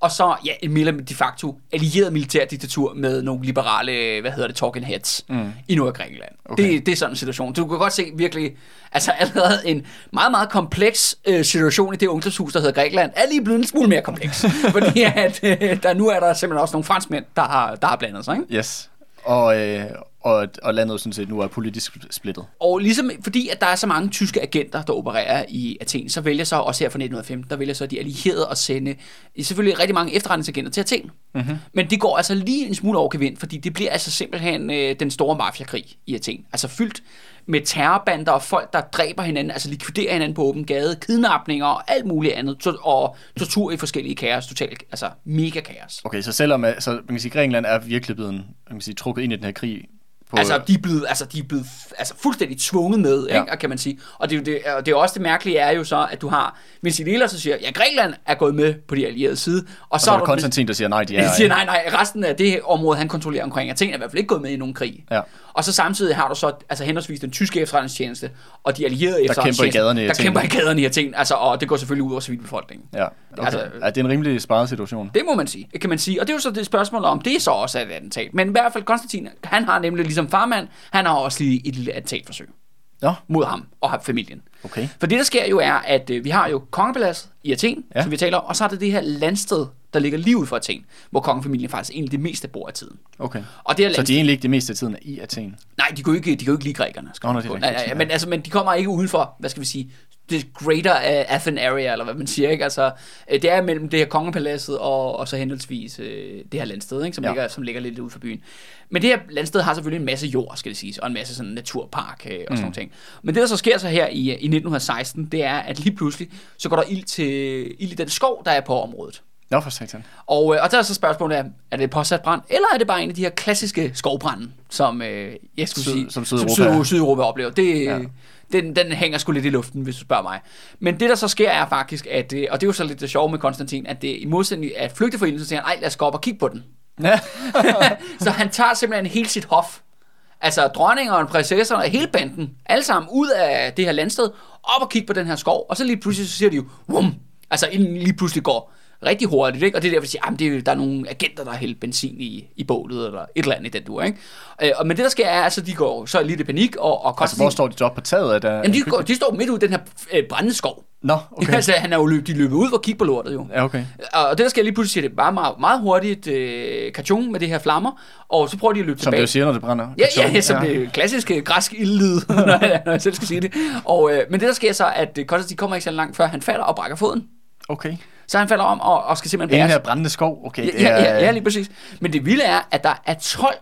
og så ja, en mere de facto allieret militærdiktatur med nogle liberale, hvad hedder det, talking heads mm. i Nordgrækenland. Okay. Det, det er sådan en situation. Du kan godt se virkelig, altså allerede en meget, meget kompleks øh, situation i det ungdomshus, der hedder Grækenland, er lige blevet en smule mere kompleks. fordi at, øh, der nu er der simpelthen også nogle franskmænd, der har, der har blandet sig. Ikke? Yes. Og, øh, og, og landet sådan set nu er politisk splittet. Og ligesom fordi, at der er så mange tyske agenter, der opererer i Athen, så vælger så også her fra 1915, der vælger så de allierede at sende selvfølgelig rigtig mange efterretningsagenter til Athen. Mm-hmm. Men det går altså lige en smule over fordi det bliver altså simpelthen øh, den store mafiakrig i Athen. Altså fyldt med terrorbander og folk, der dræber hinanden, altså likviderer hinanden på åben gade, kidnapninger og alt muligt andet, og tortur i forskellige kaos, totalt, altså mega kaos. Okay, så selvom altså, man kan sige, Grækenland er virkelig blevet man kan sige, trukket ind i den her krig på, altså, de er blevet, altså, de er blevet altså, fuldstændig tvunget med, ja. ikke, kan man sige. Og det, det, og det er også det mærkelige er jo så, at du har Venizelos, så siger, ja, Grækenland er gået med på de allierede side. Og, og så, så er der Konstantin, der siger nej, de er... De siger nej, nej, resten af det område, han kontrollerer omkring Athen, er i hvert fald ikke gået med i nogen krig. Ja. Og så samtidig har du så altså henholdsvis den tyske efterretningstjeneste og de allierede efterretningstjeneste, der kæmper i gaderne i. Der kæmper i gaderne i Athen, altså, og det går selvfølgelig ud over civilbefolkningen. Ja, okay. altså, ja, det er en rimelig sparet situation. Det må man sige, kan man sige. Og det er jo så det spørgsmål om, det er så også et attentat. Men i hvert fald Konstantin, han har nemlig ligesom farmand, han har også lige et lille attentatforsøg ja. mod ham og familien. Okay. For det, der sker jo, er, at øh, vi har jo kongepaladset i Athen, ja. som vi taler om, og så er det det her landsted, der ligger lige ud for Athen, hvor kongefamilien faktisk egentlig det meste bor af tiden. Okay. Og det er så de er egentlig ikke det meste af tiden i Athen? Nej, de kunne ikke, de kunne ikke lide grækerne. Skal oh, nej, nej, nej, men, altså, men de kommer ikke udenfor, hvad skal vi sige, det greater Athen area, eller hvad man siger, ikke? Altså, øh, det er mellem det her kongepaladset og, og så henholdsvis øh, det her landsted, ikke? Som, ja. ligger, som ligger lidt ude for byen. Men det her landsted har selvfølgelig en masse jord, skal det siges, og en masse sådan naturpark øh, og sådan mm. nogle ting. Men det, der så sker så her i, i 1916, det er, at lige pludselig, så går der ild, til, ild i den skov, der er på området. Nå, for satan. Og, øh, og der er så spørgsmålet, er, er det påsat brand, eller er det bare en af de her klassiske skovbrænde, som, øh, jeg skulle Syd, sige, som Sydeuropa, som Sydeuropa oplever? Det, ja den, den hænger sgu lidt i luften, hvis du spørger mig. Men det, der så sker, er faktisk, at, og det er jo så lidt det sjove med Konstantin, at det i modsætning at flygte fra så siger han, ej, lad os gå op og kigge på den. Ja. så han tager simpelthen hele sit hof, altså dronningerne, prinsesserne og hele banden, alle sammen ud af det her landsted, op og kigge på den her skov, og så lige pludselig så siger de jo, Vum! altså inden lige pludselig går rigtig hurtigt, ikke? og det er derfor, at siger, det er, der er nogle agenter, der har hældt benzin i, i bålet, eller et eller andet i den du, ikke? Øh, og, men det, der sker, er, altså, de går så lidt i panik, og, og altså, hvor står de så på taget? af der, jamen, de, går, de står midt ud i den her øh, brændende skov. Nå, okay. altså, han er jo løbet, de løbet ud og kigge på lortet jo. Ja, okay. Og det, der sker lige pludselig, det er bare meget, meget hurtigt øh, karton med det her flammer, og så prøver de at løbe som tilbage. Som det siger, når det brænder. Ja, ja, ja, som ja. det klassiske græsk ildlyd, når, jeg, når jeg selv skal sige det. Og, øh, men det, der sker så, at Konstantin kommer ikke så langt, før han falder og brækker foden. Okay. Så han falder om og, og skal simpelthen bæres. Her brændende skov, okay. Det ja, ja, ja, lige præcis. Men det vilde er, at der er 12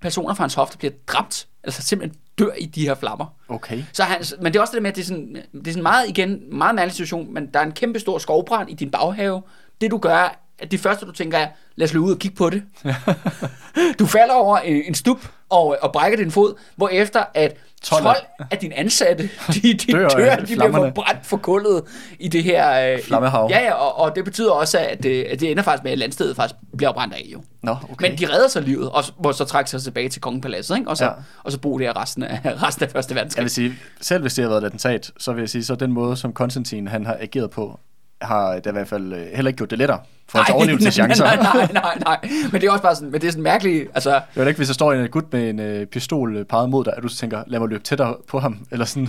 personer fra hans hof, der bliver dræbt, altså simpelthen dør i de her flammer. Okay. Så han, men det er også det med, at det er sådan, det er sådan meget, igen, meget mærkelig situation, men der er en kæmpe stor skovbrand i din baghave. Det du gør, at det første du tænker er, lad os løbe ud og kigge på det. du falder over en, en stup og, og brækker din fod, hvor efter at 12, 12 af dine ansatte, de, de dør, dør de bliver forbrændt for kullet i det her... Øh, Flammehav. Ja, ja, og, og det betyder også, at, øh, at det ender faktisk med, at landstedet faktisk bliver brændt af jo. Nå, okay. Men de redder sig livet, og hvor så trækker sig tilbage til kongepaladset, ikke? Og, så, ja. og så bor det resten af, resten af første verdenskrig. Jeg vil sige, selv hvis det har været et attentat, så vil jeg sige, så den måde, som Konstantin han har ageret på, har det i hvert fald øh, heller ikke gjort det lettere for hans overlevelseschancer. Nej, nej, nej, nej, Men det er også bare sådan, men det er sådan mærkeligt, altså... Det er ikke, hvis der står en gut med en uh, pistol øh, peget mod dig, at du så tænker, lad mig løbe tættere på ham, eller sådan.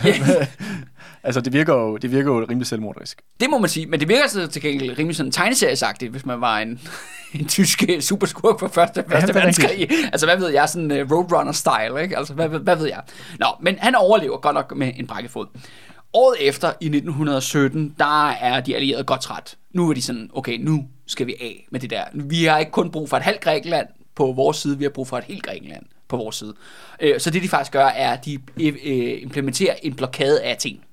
altså, det virker jo, det virker jo rimelig selvmorderisk. Det må man sige, men det virker så til gengæld rimelig sådan tegneseriesagtigt, hvis man var en, en tysk superskurk fra første, første ja, verdenskrig. Altså, hvad ved jeg, sådan uh, Roadrunner-style, ikke? Altså, hvad, hvad ved jeg? Nå, men han overlever godt nok med en brækket fod. Året efter, i 1917, der er de allierede godt træt. Nu er de sådan, okay, nu skal vi af med det der. Vi har ikke kun brug for et halvt Grækenland på vores side, vi har brug for et helt Grækenland på vores side. Øh, så det de faktisk gør, er, at de øh, øh, implementerer en blokade af ting.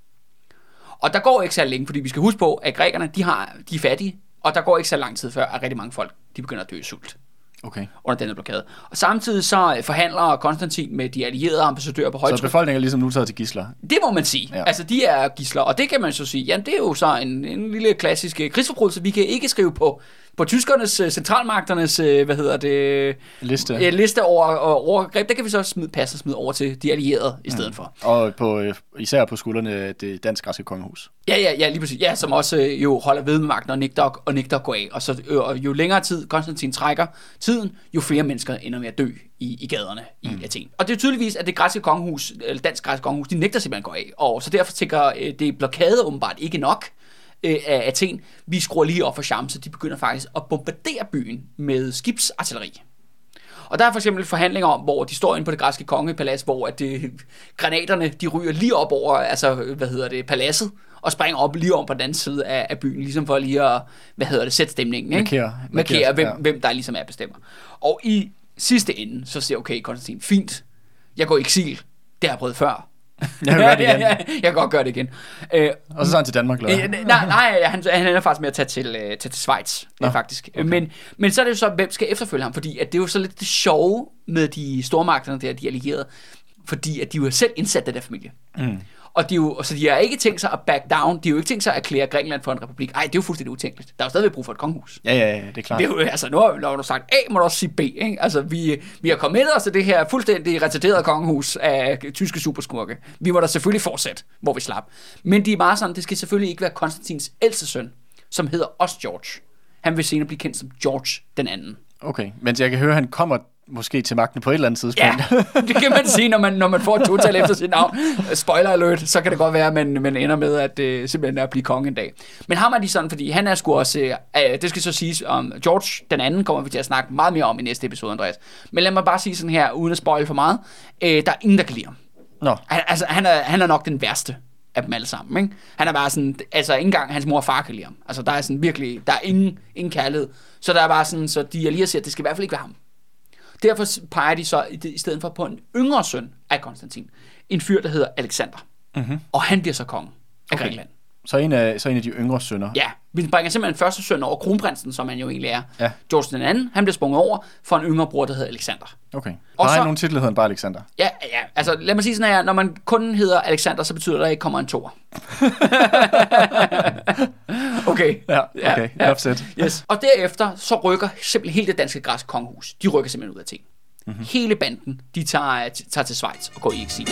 Og der går ikke så længe, fordi vi skal huske på, at grækerne, de, har, de er fattige, og der går ikke så lang tid før, at rigtig mange folk, de begynder at dø sult okay. under denne blokade. Og samtidig så øh, forhandler Konstantin med de allierede ambassadører på højtryk. Så befolkningen er ligesom nu taget til gisler? Det må man sige. Ja. Altså, de er gisler, og det kan man så sige, jamen det er jo så en, en lille klassisk øh, krigsforbrydelse. Vi kan ikke skrive på på tyskernes øh, centralmagternes, øh, hvad hedder det, Liste. ja, liste over over overgreb, der kan vi så smide, passe og smide over til de allierede i stedet for. Og på, øh, især på skuldrene det dansk-græske kongehus. Ja, ja, ja, lige præcis. Ja, som også jo holder ved med magten og nægter, og nægter at gå af. Og, så, og jo længere tid Konstantin trækker tiden, jo flere mennesker ender med at dø i, i gaderne i mm. Athen. Og det er tydeligvis, at det græske kongehus, eller dansk græske kongehus, de nægter simpelthen at gå af. Og så derfor tænker det blokade åbenbart ikke nok øh, af Athen. Vi skruer lige op for charme, så de begynder faktisk at bombardere byen med skibsartilleri. Og der er for eksempel forhandlinger om, hvor de står inde på det græske kongepalads, hvor at det, granaterne de ryger lige op over, altså, hvad hedder det, paladset, og springer op lige om på den anden side af, af byen, ligesom for lige at, hvad hedder det, sætte stemningen, ikke? Markere- Markere, markere, hvem, ja. hvem der ligesom er bestemmer. Og i sidste ende, så siger okay, Konstantin, fint, jeg går i eksil, det har jeg prøvet før. Jeg vil gøre det igen. ja, jeg kan godt gøre det igen. Øh, Og så tager han til Danmark, eller? Øh, nej, nej, han, han ender faktisk med at tage til, øh, tage til Schweiz, Nå, Nå, faktisk. Okay. Men, men så er det jo så, hvem skal efterfølge ham? Fordi at det er jo så lidt det sjove med de stormagterne der, de allierede, fordi at de jo selv indsat af der familie. Mm. Og de, jo, så de har ikke tænkt sig at back down, de har jo ikke tænkt sig at erklære Grækenland for en republik. Ej, det er jo fuldstændig utænkeligt. Der er jo stadigvæk brug for et kongehus. Ja, ja, ja, det er klart. Det er jo, altså, nu har, når du sagt A, må du også sige B. Ikke? Altså, vi, vi har kommet os til det her fuldstændig retarderede kongehus af tyske superskurke. Vi må da selvfølgelig fortsætte, hvor vi slap. Men de er meget sådan, det skal selvfølgelig ikke være Konstantins ældste søn, som hedder også George. Han vil senere blive kendt som George den anden. Okay, men jeg kan høre, at han kommer måske til magten på et eller andet Ja, tidspunkt. det kan man sige, når man, når man får et total efter sit navn. Spoiler alert, så kan det godt være, at man, man ender med at øh, simpelthen at blive konge en dag. Men ham er de sådan, fordi han er sgu også, øh, øh, det skal så siges om George, den anden, kommer vi til at snakke meget mere om i næste episode, Andreas. Men lad mig bare sige sådan her, uden at spoil for meget, øh, der er ingen, der kan lide ham. Nå, Han, altså, han er, han er nok den værste af dem alle sammen, ikke? Han er bare sådan, altså ikke engang hans mor og far kan lide ham. Altså der er sådan virkelig, der er ingen, ingen kærlighed. Så der er bare sådan, så de lige siger, at det skal i hvert fald ikke være ham. Derfor peger de så i stedet for på en yngre søn af Konstantin. En fyr, der hedder Alexander. Mm-hmm. Og han bliver så konge af okay. Grækenland. Så en af, så en af de yngre sønner. Ja, vi bringer simpelthen første søn over kronprinsen, som han jo egentlig er. Ja. George den anden, han bliver sprunget over for en yngre bror, der hedder Alexander. Okay. Og Har så- han nogen titel, hedder han bare Alexander? Ja, ja, altså lad mig sige sådan her, når man kun hedder Alexander, så betyder det, at der ikke kommer en toer. okay. Ja, okay. Enough said. Yes. Og derefter så rykker simpelthen hele det danske græske kongehus, de rykker simpelthen ud af ting. Mhm. Mm-hmm. Hele banden, de tager, tager til Schweiz og går i eksil.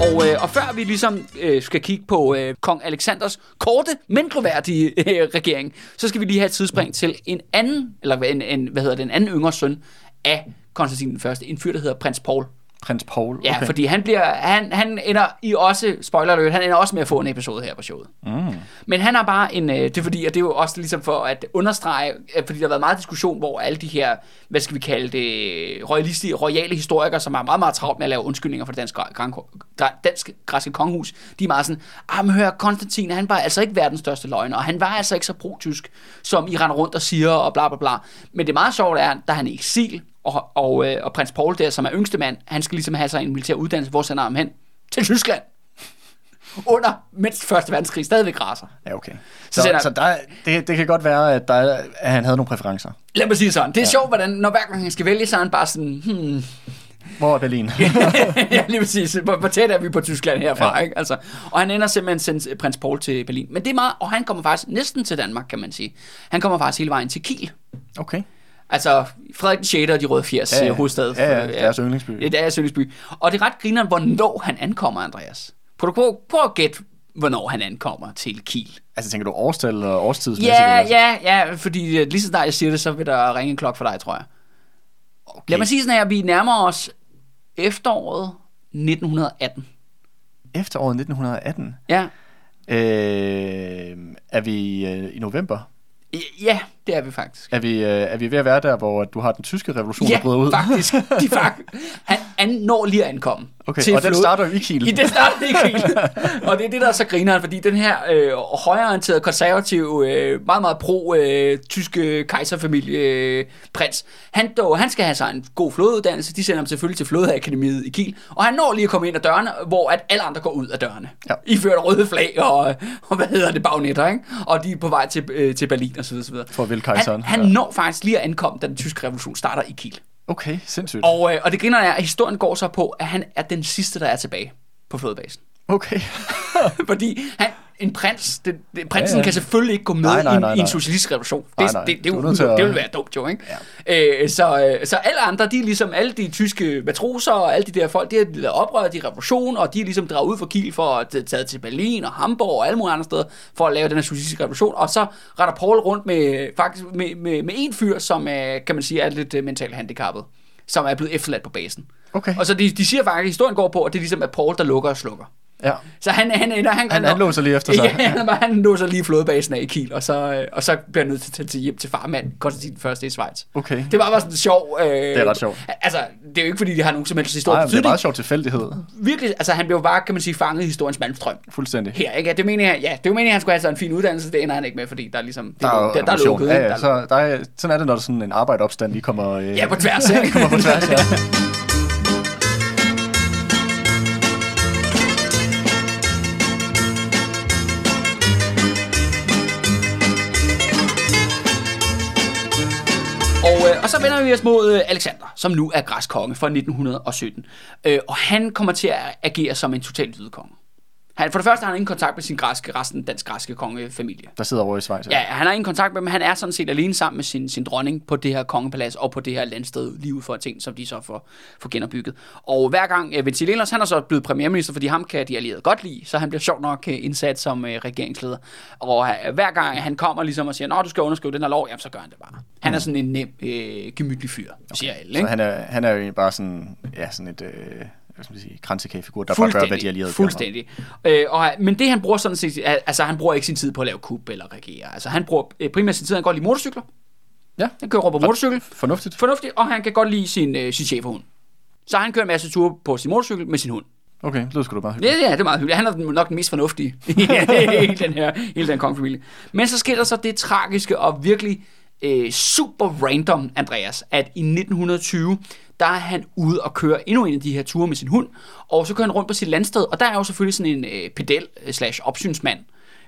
Og, øh, og før vi ligesom øh, skal kigge på øh, kong Alexanders korte, men gloværdige øh, regering, så skal vi lige have et tidsspring til en anden, eller en, en, hvad hedder det, en anden yngre søn af Konstantin den første, en fyr, der hedder prins Paul. Prins Paul? Ja, okay. fordi han bliver, han, han ender i også, spoiler alert, han ender også med at få en episode her på showet. Mm. Men han har bare en, øh, det er fordi, og det er jo også ligesom for at understrege, øh, fordi der har været meget diskussion, hvor alle de her, hvad skal vi kalde det, royalistiske, royale historikere, som er meget, meget travlt med at lave undskyldninger for det danske, gran- gra- danske græske kongehus, de er meget sådan, ah, men hør, Konstantin, han var altså ikke verdens største løgner, og han var altså ikke så pro-tysk, som I render rundt og siger, og bla bla bla. Men det meget sjovt er, da han er i eksil, og, og, øh, og prins Paul der, som er yngste mand, han skal ligesom have sig en militær uddannelse. Hvor sender han ham hen? Til Tyskland. Under, mens Første Verdenskrig stadigvæk raser. Ja, okay. Så Så, sender- så, der, det, det kan godt være, at, der, er- at han havde nogle præferencer. Lad mig sige sådan. Det er ja. sjovt, hvordan, når hver gang han skal vælge, så er han bare sådan, hmm, Hvor er Berlin? ja, lige præcis. Hvor, hvor tæt er vi på Tyskland herfra, ja. Ja. ikke? Altså, og han ender simpelthen sendt prins Paul til Berlin. Men det er meget, og han kommer faktisk næsten til Danmark, kan man sige. Han kommer faktisk hele vejen til Kiel. Okay. Altså, Frederik den 6. og de røde 80 Ja, ja. hovedstad. Ja, ja, deres yndlingsby. Ja, det er yndlingsby. Og det er ret grineren, hvornår han ankommer, Andreas. Prøv at, prøv, at gætte, hvornår han ankommer til Kiel. Altså, tænker du årstal eller årstidsmæssigt? Ja, eller? ja, ja, fordi øh, lige så snart jeg siger det, så vil der ringe en klokke for dig, tror jeg. Okay. Lad mig sige sådan her, vi nærmer os efteråret 1918. Efteråret 1918. Ja, Øh, er vi øh, i november? ja det er vi faktisk. Er vi, øh, er vi ved at være der, hvor du har den tyske revolution, der bryder ud? faktisk. De fakt, han, han når lige at ankomme. Okay, til og den flod- starter jo i Kiel. I det starter i Kiel. og det er det, der er så grineren, fordi den her øh, højreorienterede, konservative, øh, meget, meget pro-tyske kejserfamilie øh, prins, han, dog, han skal have sig en god flådeuddannelse. De sender ham selvfølgelig til flådeakademiet i Kiel. Og han når lige at komme ind ad dørene, hvor at alle andre går ud af dørene. Ja. I fører røde flag og, og, hvad hedder det, bagnetter, ikke? Og de er på vej til, øh, til Berlin og så videre, så videre. For at vælge kejseren. Han, han Ja. når faktisk lige at ankomme, da den tyske revolution starter i Kiel. Okay, sindssygt. Og, øh, og det griner er, at historien går så på, at han er den sidste, der er tilbage på flådebasen. Okay. Fordi han, en prins, det, det, prinsen ja, Ja, kan selvfølgelig ikke gå med Nej, nej, i, en- nej, i en nej. socialistisk revolution. Det, Nej, nej. det, det, det, det, det, det vil være dumt jo, ikke? Ja. Øh, så, øh, så alle andre, de er ligesom alle de tyske matroser og alle de der folk, de har lavet oprør, de revolution, og de er ligesom draget ud for Kiel for at tage- til Berlin og Hamburg og alle mulige andre steder for at lave den her socialistiske revolution. Og så retter Paul rundt med, faktisk med, med, med en fyr, som er, kan man sige er lidt øh, mentalt handicappet, som er blevet efterladt på basen. Okay. Og så de, de siger faktisk, at historien går på, at det er ligesom, at Paul, der lukker og slukker. Ja. Så han, han, han, han, Han- han låser lige efter sig. Ja, han, han låser lige flådebasen af i Kiel, og så, øh, og så bliver han nødt til at tage til hjem til farmand, Konstantin første i Schweiz. Okay. Det var bare sådan sjov. Øh, Det er ret sjovt. Altså, det er jo ikke fordi, de har nogen som helst historie Nej, det er meget sjovt tilfældighed. Virkelig, altså han blev bare, kan man sige, fanget i historiens malmstrøm. Fuldstændig. Her, ikke? Det mener jeg, ja, det mener jeg, han skulle have sådan en fin uddannelse, det ender han ikke med, fordi der er ligesom, det, Der er der, der er lukket. Ja, ja, Der er så der er, sådan er det, når der sådan en arbejdeopstand lige kommer, øh, Ja, på tværs, ikke? kommer på tværs. Ja. så vender vi os mod øh, Alexander, som nu er græsk konge fra 1917. Øh, og han kommer til at agere som en total konge. Han, for det første har han ingen kontakt med sin græske, resten dansk græske kongefamilie. Der sidder over i Schweiz. Ja, han har ingen kontakt med dem. Han er sådan set alene sammen med sin, sin dronning på det her kongepalads og på det her landsted lige ud for ting, som de så får, får genopbygget. Og hver gang uh, Ventilelos, han er så blevet premierminister, fordi ham kan de allierede godt lide, så han bliver sjovt nok uh, indsat som uh, regeringsleder. Og uh, hver gang han kommer ligesom og siger, nå, du skal underskrive den her lov, jamen så gør han det bare. Han er sådan en nem, uh, gemytlig fyr, okay. siger alle. Så Ikke? han er, han er jo bare sådan, ja, sådan et, øh, hvad skal man sige, kransekagefigur, der bare gør, hvad de allierede. Fuldstændig. Øh, og, men det han bruger sådan set, altså han bruger ikke sin tid på at lave kub eller regere. Altså han bruger øh, primært sin tid, han går lide motorcykler. Ja. Han kører på motorcykel. Fornuftigt. Fornuftigt, og han kan godt lide sin, øh, sin cheferhund. Så han kører en masse ture på sin motorcykel med sin hund. Okay, det sgu da bare Ja, hyggeligt. ja, det er meget hyggeligt. Han er nok den mest fornuftige i den her hele den kongefamilie. Men så sker der så det tragiske og virkelig øh, super random, Andreas, at i 1920, der er han ude og køre endnu en af de her ture med sin hund, og så kører han rundt på sit landsted, og der er jo selvfølgelig sådan en øh, pedel øh, slash opsynsmand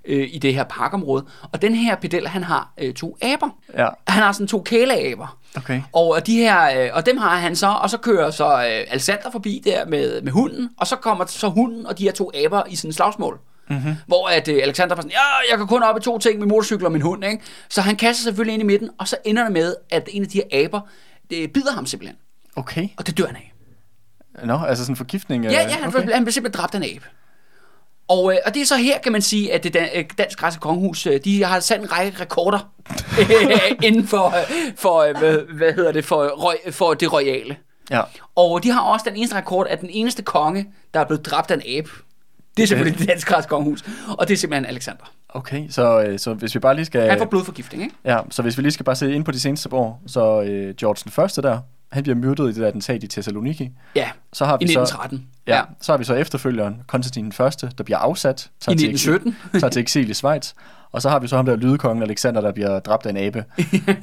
øh, i det her parkområde, og den her pedel, han har øh, to aber. Ja. Han har sådan to kæleaber. Okay. Og de her, øh, og dem har han så, og så kører så øh, Alexander forbi der med, med hunden, og så kommer så hunden og de her to aber i sådan en slagsmål. Mm-hmm. Hvor at øh, Alexander var sådan, ja, jeg kan kun op i to ting med motorcykel og min hund, ikke? Så han kaster selvfølgelig ind i midten, og så ender det med, at en af de her aber, det bider ham simpelthen. Okay. Og det dør han af. Nå, altså sådan en forgiftning. Ja, ja, han, okay. okay. han blev simpelthen dræbt af en abe. Og, øh, og det er så her, kan man sige, at det dan- øh, dansk græske kongehus, øh, de har sat en række rekorder øh, inden for, for hvad, hvad hedder det, for, røg, for det royale. Ja. Og de har også den eneste rekord, at den eneste konge, der er blevet dræbt af en abe, det er selvfølgelig det danske græske kongehus, og det er simpelthen Alexander. Okay, så, så hvis vi bare lige skal... Han får blodforgiftning, ikke? Ja, så hvis vi lige skal bare se ind på de seneste år, så øh, George den første der, han bliver myrdet i det der attentat i Thessaloniki. Ja, Så har vi i så, 1913. ja, ja, så har vi så efterfølgeren, Konstantin første, der bliver afsat. I tager til 1917. Eksil, tager til eksil i Schweiz. Og så har vi så ham der lydekongen Alexander, der bliver dræbt af en abe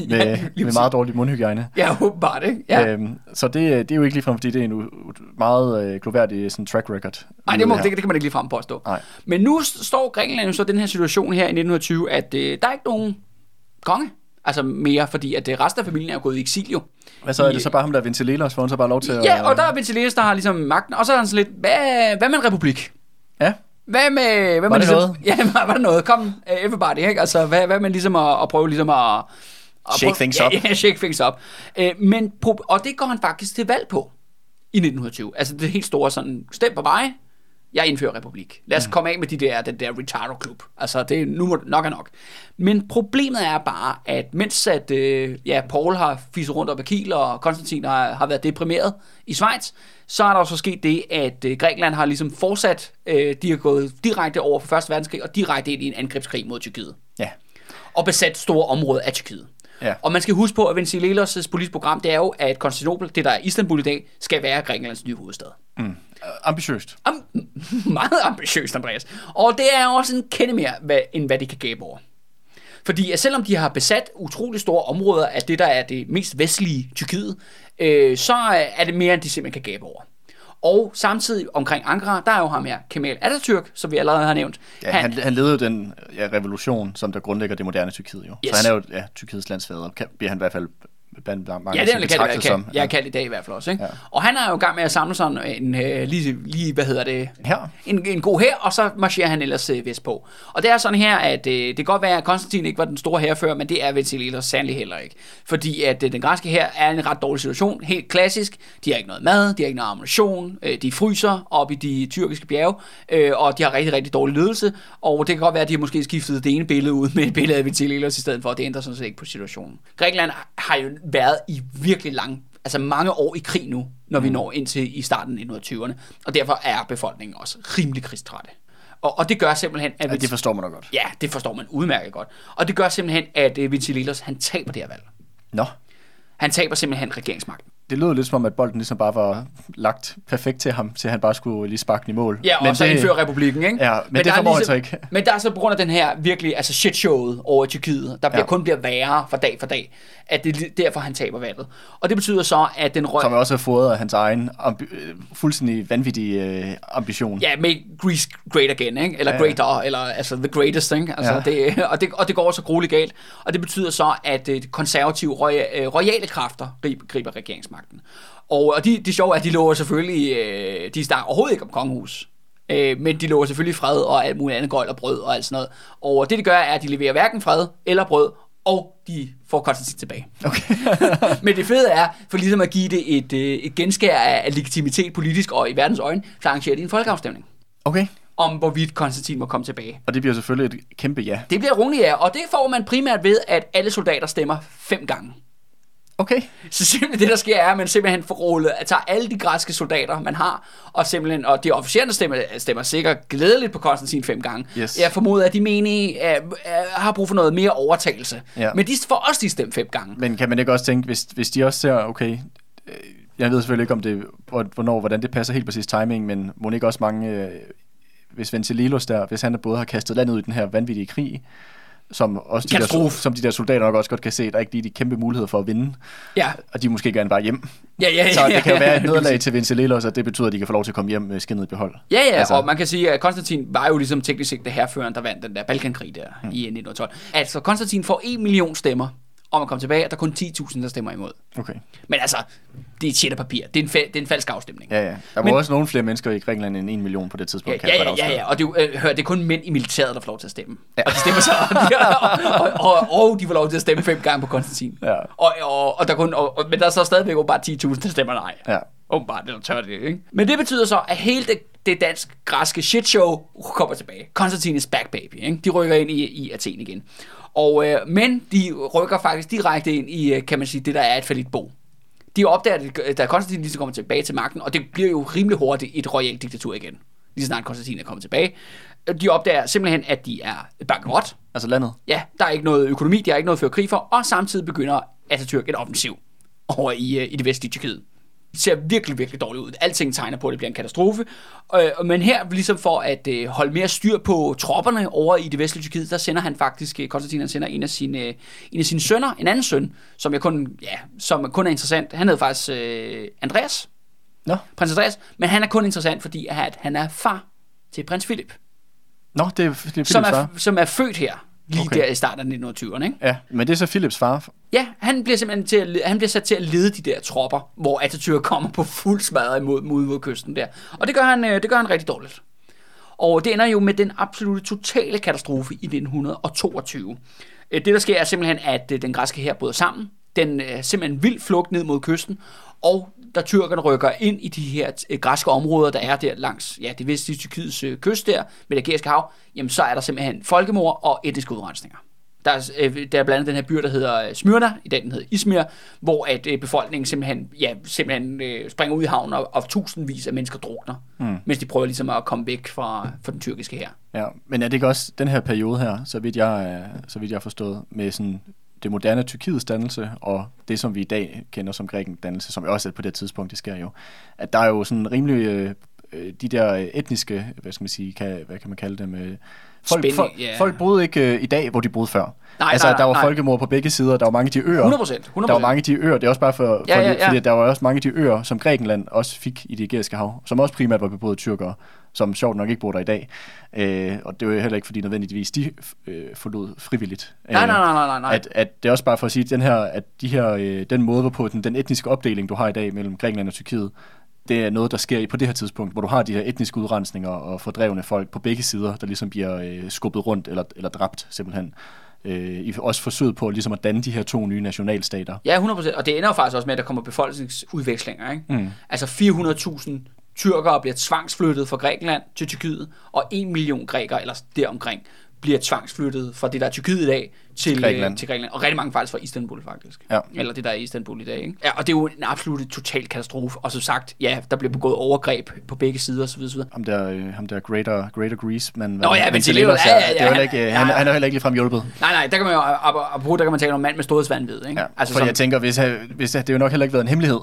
med, lige med meget dårlig mundhygiejne. Ja, åbenbart, ikke? Ja. Øhm, så det, det er jo ikke ligefrem, fordi det er en u- meget øh, gloværdig sådan, track record. Nej, det, må, det, det kan man ikke lige frem påstå. Nej. Men nu st- står Grækenland jo så i den her situation her i 1920, at øh, der er ikke nogen konge. Altså mere, fordi at øh, resten af familien er gået i eksil jo. Hvad så er det så bare ham, der Ventilelos, får han så bare lov til at... Ja, og der er Ventileus, der har ligesom magten, og så er han sådan lidt, hvad, hvad med en republik? Ja, Hvad med... Hvad Var med det ligesom, noget? Ja, var, var det noget? Kom, uh, everybody, ikke? Altså, hvad, hvad med ligesom at, at prøve ligesom at... at Shake prøve, things up. Ja, shake things up. Uh, men, og det går han faktisk til valg på i 1920. Altså det helt store sådan, stem på mig, jeg indfører republik. Lad os mm. komme af med de der, den der retardo klub. Altså, det, nu må nok er nok. Men problemet er bare, at mens at, øh, ja, Paul har fiset rundt op ad Kiel, og Konstantin har, har været deprimeret i Schweiz, så er der jo så sket det, at øh, Grækenland har ligesom fortsat, øh, de har gået direkte over for 1. verdenskrig, og direkte ind i en angrebskrig mod Tyrkiet. ja. Og besat store områder af Tyrkiet. Ja. Og man skal huske på, at Ventilelos' politiske program, det er jo, at Konstantinopel, det der er Istanbul i dag, skal være Grækenlands nye hovedstad. Øh, ambitiøst. Am- meget ambitiøst, Andreas. Og det er også en kende mere, hvad, end hvad de kan gabe over. Fordi at selvom de har besat utrolig store områder af det, der er det mest vestlige Tyrkiet, øh, så er det mere, end de simpelthen kan gabe over. Og samtidig omkring Ankara, der er jo ham her, Kemal Atatürk, som vi allerede har nævnt. Ja, han, han ledede jo den ja, revolution, som der grundlægger det moderne Tyrkiet jo. Yes. Så han er jo ja, Tyrkiets landsfader, kan, bliver han i hvert fald blandt mange Ja, det er det, kan, som. kan, jeg kan i dag i hvert fald også. Ikke? Ja. Ja. Og han er jo i gang med at samle sådan en, øh, lige, lige, hvad hedder det, Her. en, en god her, og så marcherer han ellers øh, vestpå. Og det er sådan her, at øh, det kan godt være, at Konstantin ikke var den store herfører, men det er Ventilelos sandelig heller ikke. Fordi at øh, den græske her er en ret dårlig situation, helt klassisk. De har ikke noget mad, de har ikke noget ammunition, øh, de fryser op i de tyrkiske bjerge, øh, og de har rigtig, rigtig dårlig ledelse. Og det kan godt være, at de har måske skiftet det ene billede ud med et billede af Ventilelos i stedet for, det ændrer sådan set ikke på situationen. Grækenland har jo været i virkelig lang altså mange år i krig nu, når vi når ind til i starten af 1920'erne, og derfor er befolkningen også rimelig krigstrætte. Og, og det gør simpelthen, at... Ja, det forstår man da godt. Ja, det forstår man udmærket godt. Og det gør simpelthen, at uh, Ventilelos, han taber det her valg. Nå, Han taber simpelthen regeringsmagten. Det lød lidt som om, at bolden ligesom bare var lagt perfekt til ham, til han bare skulle lige sparke den i mål. Ja, og men så det, indføre republikken, ikke? Ja, men det der er formår så ikke. Men der er så på grund af den her virkelig, altså shitshowet over i Tyrkiet, der bliver Ja. kun bliver værre fra dag for dag, at det er derfor, han taber valget. Og det betyder så, at den røg... Som også er fodret af hans egen ambi- øh, fuldstændig vanvittige øh, ambition. Ja, make Greece great again, ikke? Eller Ja, greater, eller altså the greatest, ikke? Altså, Ja. det, og, det, og det går så grueligt galt. Og det betyder så, at øh, konservative roya- øh, royale kræfter griber, griber regeringsmagten. Og, og de, de sjove er, at de lover selvfølgelig, øh, de snakker overhovedet ikke om kongehus. Øh, men de lover selvfølgelig fred og alt muligt andet gøjl og brød og alt sådan noget. Og det de gør, er, at de leverer hverken fred eller brød, og de får Konstantin tilbage. Okay. Men det fede er, for ligesom at give det et, øh, et genskær af, legitimitet politisk og i verdens øjne, så arrangerer de en folkeafstemning okay. om, hvorvidt Konstantin må komme tilbage. Og det bliver selvfølgelig et kæmpe ja. Det bliver rundt ja, og det får man primært ved, at alle soldater stemmer fem gange. Okay. Så simpelthen det, der sker, er, at man simpelthen får rullet, at tager alle de græske soldater, man har, og simpelthen, og de officererne stemmer, stemmer sikkert glædeligt på Konstantin fem gange. Yes. Jeg formoder, at de menige er, er, har brug for noget mere overtagelse. Ja. Men de får også de stemt fem gange. Men kan man ikke også tænke, hvis, hvis de også ser, okay, øh, jeg ved selvfølgelig ikke, om det, hvor- hvornår, hvordan det passer helt præcis timing, men må ikke også mange, øh, hvis Ventililos der, hvis han både har kastet landet ud i den her vanvittige krig, som også de, der, som de der soldater nok også godt kan se, der er ikke lige de kæmpe muligheder for at vinde, Ja, og de måske gerne bare hjem. ja, ja. Så ja, det kan jo være et nederlag til Ventililos, og det betyder, at de kan få lov til at komme hjem med skinnet i behold. Ja, ja, Altså- og man kan sige, at Konstantin var jo ligesom teknisk set det herføreren, der vandt den der Balkankrig der mm. i 1912. Altså, Konstantin får 1 million stemmer om at komme tilbage, og der er kun 10.000, der stemmer imod. Okay. Men altså, det er et shit papir. Det er en, fa- det er en falsk afstemning. Ja, ja. Der var Men- også nogle flere mennesker i Grækenland end en million på det Ja, tidspunkt. ja, ja, ja, ja, og det, er øh, hør, det er kun mænd i militæret, der får lov til at stemme. Ja. Ja. Og de stemmer så, og, og, og, og de får lov til at stemme fem gange på Konstantin. Ja. Og, og, og der kun, og, men der er så stadigvæk bare 10.000, der stemmer nej. Ja. Åbenbart, det der tør det, ikke? Men det betyder så, at hele det, det dansk-græske shitshow kommer tilbage. Konstantin is back, baby. Ikke? De rykker ind i, i Athen igen. Og, øh, men de rykker faktisk direkte ind i, øh, kan man sige, det der er et falit bo. De opdager, at da Konstantin lige så kommer tilbage til magten, og det bliver jo rimelig hurtigt et royalt diktatur igen, lige så snart Konstantin er kommet tilbage. De opdager simpelthen, at de er bankerot. Altså landet. Ja, der er ikke noget økonomi, de har ikke noget at føre krig for, og samtidig begynder Atatürk et offensiv over i, øh, i det vestlige Tyrkiet. Ser virkelig, virkelig dårligt ud. Alting tegner på, at det bliver en katastrofe. Øh, men her, ligesom for at øh, holde mere styr på tropperne over i det vestlige Tyrkiet, der sender han faktisk, øh, Konstantin han sender en af, sine, øh, en af sine sønner, en anden søn, som, jeg kun, ja, som kun er interessant. Han hedder faktisk øh, Andreas, Nå, prins Andreas, men han er kun interessant, fordi at han er far til prins Philip, Nå det er Philips som er, far. som er født her, lige Okay. der i starten af 1920'erne. Ikke? Ja, men det er så Philips far. Ja, han bliver simpelthen til at, han bliver sat til at lede de der tropper, hvor Atatürk kommer på fuld smadret imod mod, mod kysten der. Og det gør, han, øh, det gør han rigtig dårligt. Og det ender jo med den absolute totale katastrofe i 1922. Øh, Det der sker er simpelthen, at øh, den græske her bryder sammen. Den er simpelthen vild flugt ned mod kysten, og da tyrkerne rykker ind i de her øh, græske områder, der er der langs ja, det vestlige Tyrkiets øh, kyst der, med det Ægæiske hav, jamen så er der simpelthen folkemord og etniske udrensninger. Der er, øh, der er blandt andet den her by, der hedder Smyrna, i dag den hedder Izmir, hvor at befolkningen simpelthen, ja, simpelthen springer ud i havnen, og, og tusindvis af mennesker drukner, mm. mens de prøver ligesom at komme væk fra, fra den tyrkiske her. Ja, men er det ikke også den her periode her, så vidt jeg, så vidt jeg har forstået, med sådan det moderne Tyrkiets dannelse, og det, som vi i dag kender som Grækens dannelse, som jo også er på det tidspunkt, det sker jo, at der er jo sådan rimelig, øh, øh, de der etniske, hvad skal man sige, kan, hvad kan man kalde dem, øh, folk, Spænding, folk, ja. folk boede ikke øh, i dag, hvor de boede før. Nej, altså, nej, der var nej. folkemord på begge sider, der var mange af de øer. 100 procent. 100 Der var mange af de øer, det er også bare for, for Ja, ja, ja. fordi der var også mange af de øer, som Grækenland også fik i det ægæiske hav, som også primært var beboet af tyrkere. Som sjovt nok ikke bor der i dag. Øh, og det er jo heller ikke, fordi nødvendigvis de øh, forlod frivilligt. Nej, nej, nej, nej, nej. At, at det er også bare for at sige, at den her, at de her, øh, den måde, hvorpå den, den etniske opdeling, du har i dag mellem Grækenland og Tyrkiet, det er noget, der sker i- på det her tidspunkt, hvor du har de her etniske udrensninger og fordrevne folk på begge sider, der ligesom bliver øh, skubbet rundt eller, eller dræbt simpelthen. Øh, i også forsøget på ligesom at danne de her to nye nationalstater. Ja, 100%. Og det ender jo faktisk også med, at der kommer befolkningsudvekslinger. Ikke? Mm. Altså 400.000 tyrkere bliver tvangsflyttet fra Grækenland til Tyrkiet, og 1 million grækere, eller deromkring, bliver tvangsflyttet fra det, der er Tyrkiet i dag, til, til, Grækenland. Grækenland. til Grækenland. Og rigtig mange faktisk fra Istanbul, faktisk. Ja. Eller det, der er i Istanbul i dag. Ikke? Ja, og det er jo en absolut total katastrofe. Og som sagt, ja, der bliver begået overgreb på begge sider osv. osv. Ham der, øh, ham der Greater, Greater Greece, men, Nå ja, men ja, er- ja, ja, det er jo heller ikke, han- øh, han, ja. han er heller ikke ligefrem hjulpet. Nej, nej, der kan man jo, apropos, der kan man tale om en mand med storhedsvandvid. Ikke? Ja, altså, altså, fordi jeg tænker, hvis, han- hvis det har jo nok heller ikke været en hemmelighed,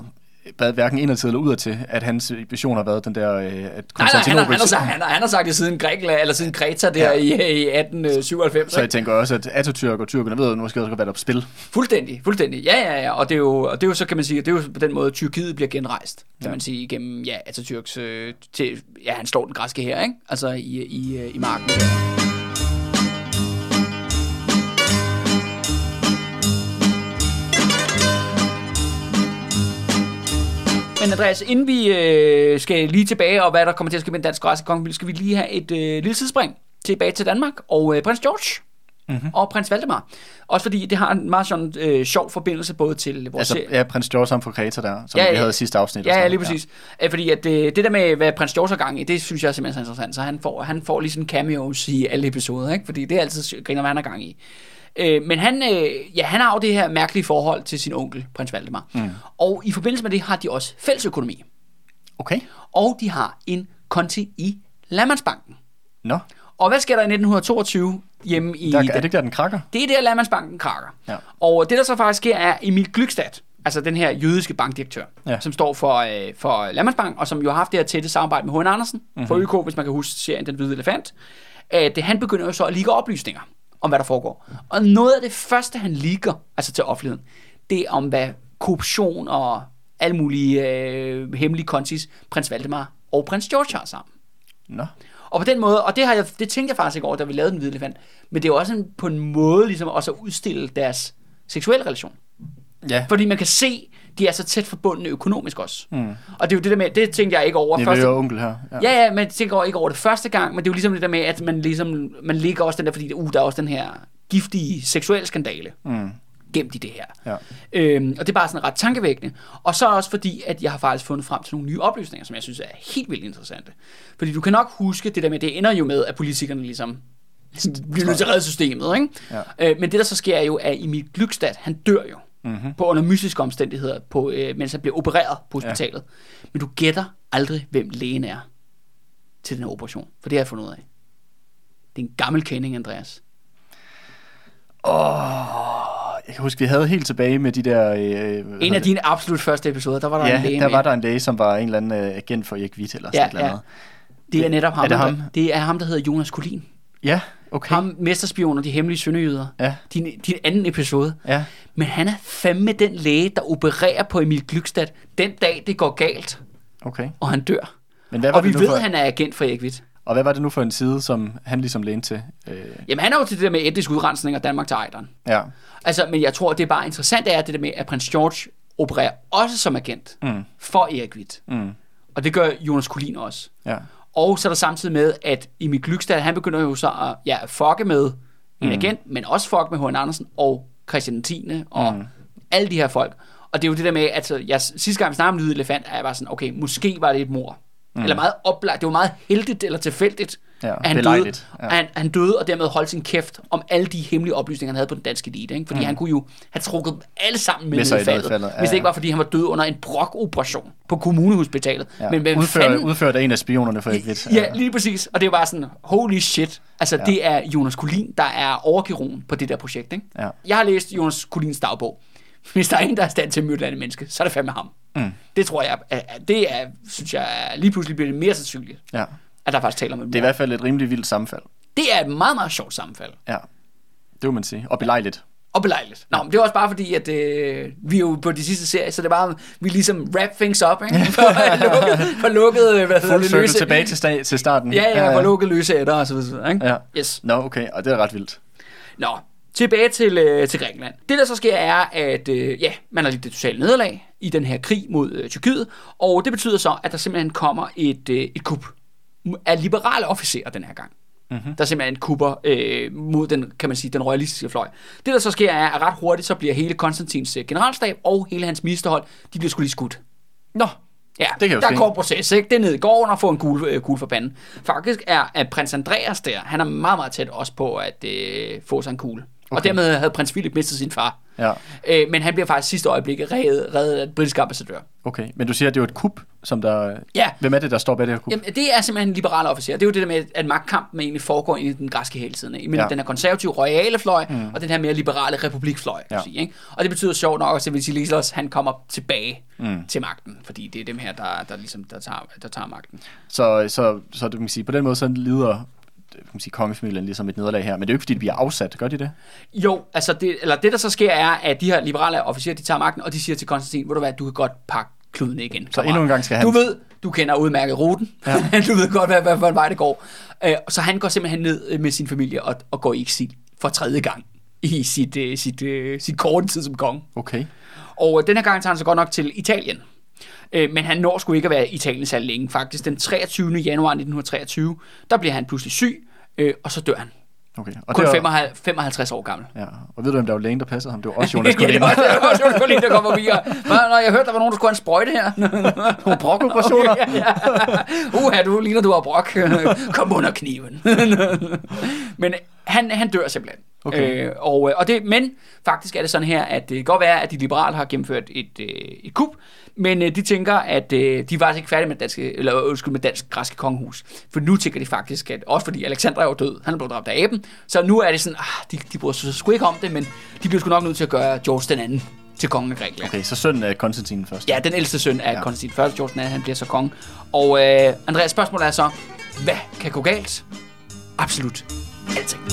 hverken indadtil eller udadtil, at hans vision har været den der, øh, at Nej, nej, han har, Konstantinopel... han, har sagt, han, har, han har sagt det siden Grækenland, eller siden Kreta der Ja. i, i 1897. Så jeg tænker også, at Atatürk og tyrkerne ved, måske også været op spil. Fuldstændig, fuldstændig. Ja, ja, ja. Og det er jo, og det er jo så, kan man sige, det er jo på den måde, Tyrkiet bliver genrejst, kan Ja. man sige, igennem, ja, Atatürks, øh, til, ja, han slår den græske her, ikke? Altså i, i, øh, i marken. Men Andreas, inden vi øh, skal lige tilbage, og hvad der kommer til at ske med den danske konge, skal vi lige have et øh, lille tidsspring tilbage til Danmark, og øh, prins George mm-hmm. og prins Valdemar. Også fordi det har en meget sådan øh, sjov forbindelse både til vores... Altså, ja, prins George ham fra Kreta der, som Ja, vi havde i sidste afsnit. Ja, lige præcis. Ja. Fordi at det, det der med, hvad prins George har gang i, det synes jeg er simpelthen så interessant. Så han får, han får lige sådan cameos i alle episoder, ikke? Fordi det er altid griner, hvad han har gang i. Øh, men han, øh, ja, han har jo det her mærkelige forhold til sin onkel, prins Valdemar. Mm. Og i forbindelse med det har de også fælles økonomi. Okay. Og de har en konti i Landmandsbanken. Nå, Og hvad sker der i 1922 hjemme i... der, er det ikke der, den krakker? det er der, Landmandsbanken krakker. Ja. Og det, der så faktisk sker, er Emil Glykstad, altså den her jødiske bankdirektør, ja. Som står for, øh, for Landmandsbank, og som jo har haft det her tætte samarbejde med H.N. Andersen mm-hmm. for ØK, hvis man kan huske serien Den Hvide Elefant. At, øh, han begynder jo så at ligge oplysninger om, hvad der foregår. Og noget af det første, han ligger, altså til offentligheden, det er om, hvad korruption og alle mulige øh, hemmelige kontis, prins Valdemar og prins George har sammen. Nå. Og på den måde, og det, har jeg, det tænkte jeg faktisk ikke over, da vi lavede den hvide elefant, men det er jo også en, på en måde ligesom også at udstille deres seksuelle relation. Ja, Fordi man kan se, de er så tæt forbundne økonomisk også. Mm. Og det er jo det der med, det tænkte jeg ikke over det første er jo onkel her. Ja, ja, men jeg tænker ikke over det første gang, men det er jo ligesom det der med, at man ligesom, man ligger også den der, fordi uh, der er også den her giftige seksuelle skandale Mm. gemt i det her. Ja. Øhm, og det er bare sådan ret tankevækkende. Og så også fordi, at jeg har faktisk fundet frem til nogle nye oplysninger, som jeg synes er helt vildt interessante. Fordi du kan nok huske det der med, det ender jo med, at politikerne ligesom bliver nødt til at redde systemet, ikke? Ja. Øh, men det der så sker er jo, at Emil Glykstad, han dør jo. Mm-hmm. På under mystiske omstændigheder, på, øh, mens han bliver opereret på hospitalet. Ja. Men du gætter aldrig, hvem lægen er til den her operation. For det har jeg fundet ud af. Det er en gammel kending, Andreas. Jeg kan huske, vi havde helt tilbage med de der... Øh, En af dine absolut første episoder, der var der en Ja, læge der med. var der en læge, som var en eller anden øh, agent for Erik Witt eller sådan Ja, et eller andet. Det er netop ham. Er det der- ham? Det er ham, der hedder Jonas Collin. Ja, okay. Ham, mesterspion og de hemmelige sønderjyder. Ja. Din, din anden episode. Ja. Men han er fandme den læge, der opererer på Emil Glykstad den dag, det går galt, Okay. og han dør. Men hvad var Og vi det nu ved, for, at han er agent for Erik Witt. Og hvad var det nu for en side, som han ligesom lænede til? Øh, Jamen, han er jo til det der med etnisk udrensning og Danmark til Ejderen. ja. Altså, men jeg tror, det er bare interessant, er det der med, at prins George opererer også som agent mm. for Erik Witt. Mm. Og det gør Jonas Collin også. Ja. Og så er der samtidig med, at Emil Glykstad, han begynder jo så at ja, fucke med en agent, men også fuck med H.N. Andersen og Christian 10. og mm. alle de her folk. Og det er jo det der med, at altså, jeg, sidste gang vi snakkede om Lyde Elefant, er jeg bare sådan, okay, måske var det et mor. Mm. Eller meget oplagt, det var meget heldigt eller tilfældigt, Ja, at han døde, ja. ja. han, han døde og dermed holdt sin kæft om alle de hemmelige oplysninger, han havde på den danske elite. Ikke? Fordi mm. han kunne jo have trukket alle sammen med, Med sig i faldet, faldet, ja, hvis det ikke ja. var, fordi han var død under en brokoperation på kommunehospitalet. ja. Men hvem udført, fanden udført af en af spionerne for Erik Witt. Ja, lige præcis. Og det var sådan, holy shit. Altså, ja. det er Jonas Collin, der er overkirurgen på det der projekt, ikke? Ja. Jeg har læst Jonas Collins dagbog. Hvis der er en, der er i stand til at myrde et andet menneske, så er det fandme ham. Mm. Det tror jeg, er, er- det er, synes jeg, er, lige pludselig bliver det mere sandsynligt, ja. at der faktisk taler om et Det er i hvert fald et rimelig vildt sammenfald. Det er et meget, meget sjovt sammenfald. Ja. Det må man sige. Og belejligt. og belejligt. Nå, men det var også bare fordi, at øh, vi er jo på de sidste serie, så det var, vi ligesom wrap things up, ikke? For, lukket, for lukket, hvad det, cirkel løse... tilbage til, sta- til starten. Ja, ja, for lukket løse ætter og så videre, ikke? Ja. Yes. Nå, okay, og det er ret vildt. Nå, tilbage til, øh, til Grækenland. Det, der så sker, er, at øh, ja, man har lidt det totale nederlag i den her krig mod øh, Tyrkiet, og det betyder så, at der simpelthen kommer et, øh, et kup af liberale officerer den her gang. Mm-hmm. Der er simpelthen en kupper øh, mod den, kan man sige, den royalistiske fløj. Det, der så sker, er, at ret hurtigt, så bliver hele Konstantins øh, generalstab og hele hans ministerhold, de bliver sgu lige skudt. Nå, Ja, Det kan der er kort proces, ikke? Det er ned i gården og få en kugle, øh, kugle for panden. Faktisk er, at prins Andreas der, han er meget, meget tæt også på at øh, få sig en kugle. Okay. Og dermed havde prins Philip mistet sin far. ja, Øh, men han bliver faktisk sidste øjeblik reddet, reddet af den britiske ambassadør. okay. Men du siger, at det er jo et kup, som der... Ja. Hvem er det, der står bag det her kup? Jamen, det er simpelthen en liberal officer. Det er jo det der med, at magtkampen egentlig foregår i den græske hele tiden. Imellem ja. Ja. den her konservative royale fløj, mm. og den her mere liberale republikfløj. Ja. Sige, ikke? Og det betyder sjovt nok, at Vasilislos, han kommer tilbage mm. til magten. Fordi det er dem her, der, der, ligesom, der, tager, der tager magten. Så, så, så det kan man sige, på den måde så lider kan man sige, kongefamilien ligesom et nederlag her. Men det er jo ikke, fordi de bliver afsat. Gør de det? Jo, altså det, eller det der så sker er, at de her liberale officerer, de tager magten, og de siger til Konstantin, ved du hvad, du kan godt pakke kluden igen. Så endnu en gang skal han- Du ved, du kender udmærket ruten. Ja. du ved godt, hvad, hvad, hvad vej det går. Øh, så han går simpelthen ned øh, med sin familie og, og går i eksil for tredje gang i sit, øh, sit, øh, sit korte tid som konge. Okay. Og den her gang tager han så godt nok til Italien. Men han når sgu ikke at være i Italien så længe. Faktisk den 23. januar 1923, der bliver han pludselig syg, øh, og så dør han. okay. Og Kun det er, 55, 55 år gammel. Ja. Og ved du, hvem der var lægen, der passede ham? Det var også Jonas ja, det Collin. var, det var også Jonas Collin, der kom forbi. Og, Nå, jeg hørte, der var nogen, der skulle have en sprøjte her. Nogle brokoperationer. ja, ja. Uha, du ligner, du har brok. Kom under kniven. men han, han dør simpelthen. Okay. Øh, og, og det, men faktisk er det sådan her, at det kan godt være, at de liberale har gennemført et, øh, et kup, men øh, de tænker, at øh, de var ikke færdige med, danske, eller, undskyld, med dansk græske kongehus. For nu tænker de faktisk, at også fordi Alexander er jo død, han er blevet dræbt af aben, så nu er det sådan, ah, de, de bryder sig sgu ikke om det, men de bliver sgu nok nødt til at gøre George den anden til kongen af Grækenland. Okay, så sønnen af Konstantin først. Ja, den ældste søn af ja. Konstantin først, George den anden, han bliver så konge. Og øh, Andreas spørgsmål er så, hvad kan gå galt? Absolut alting.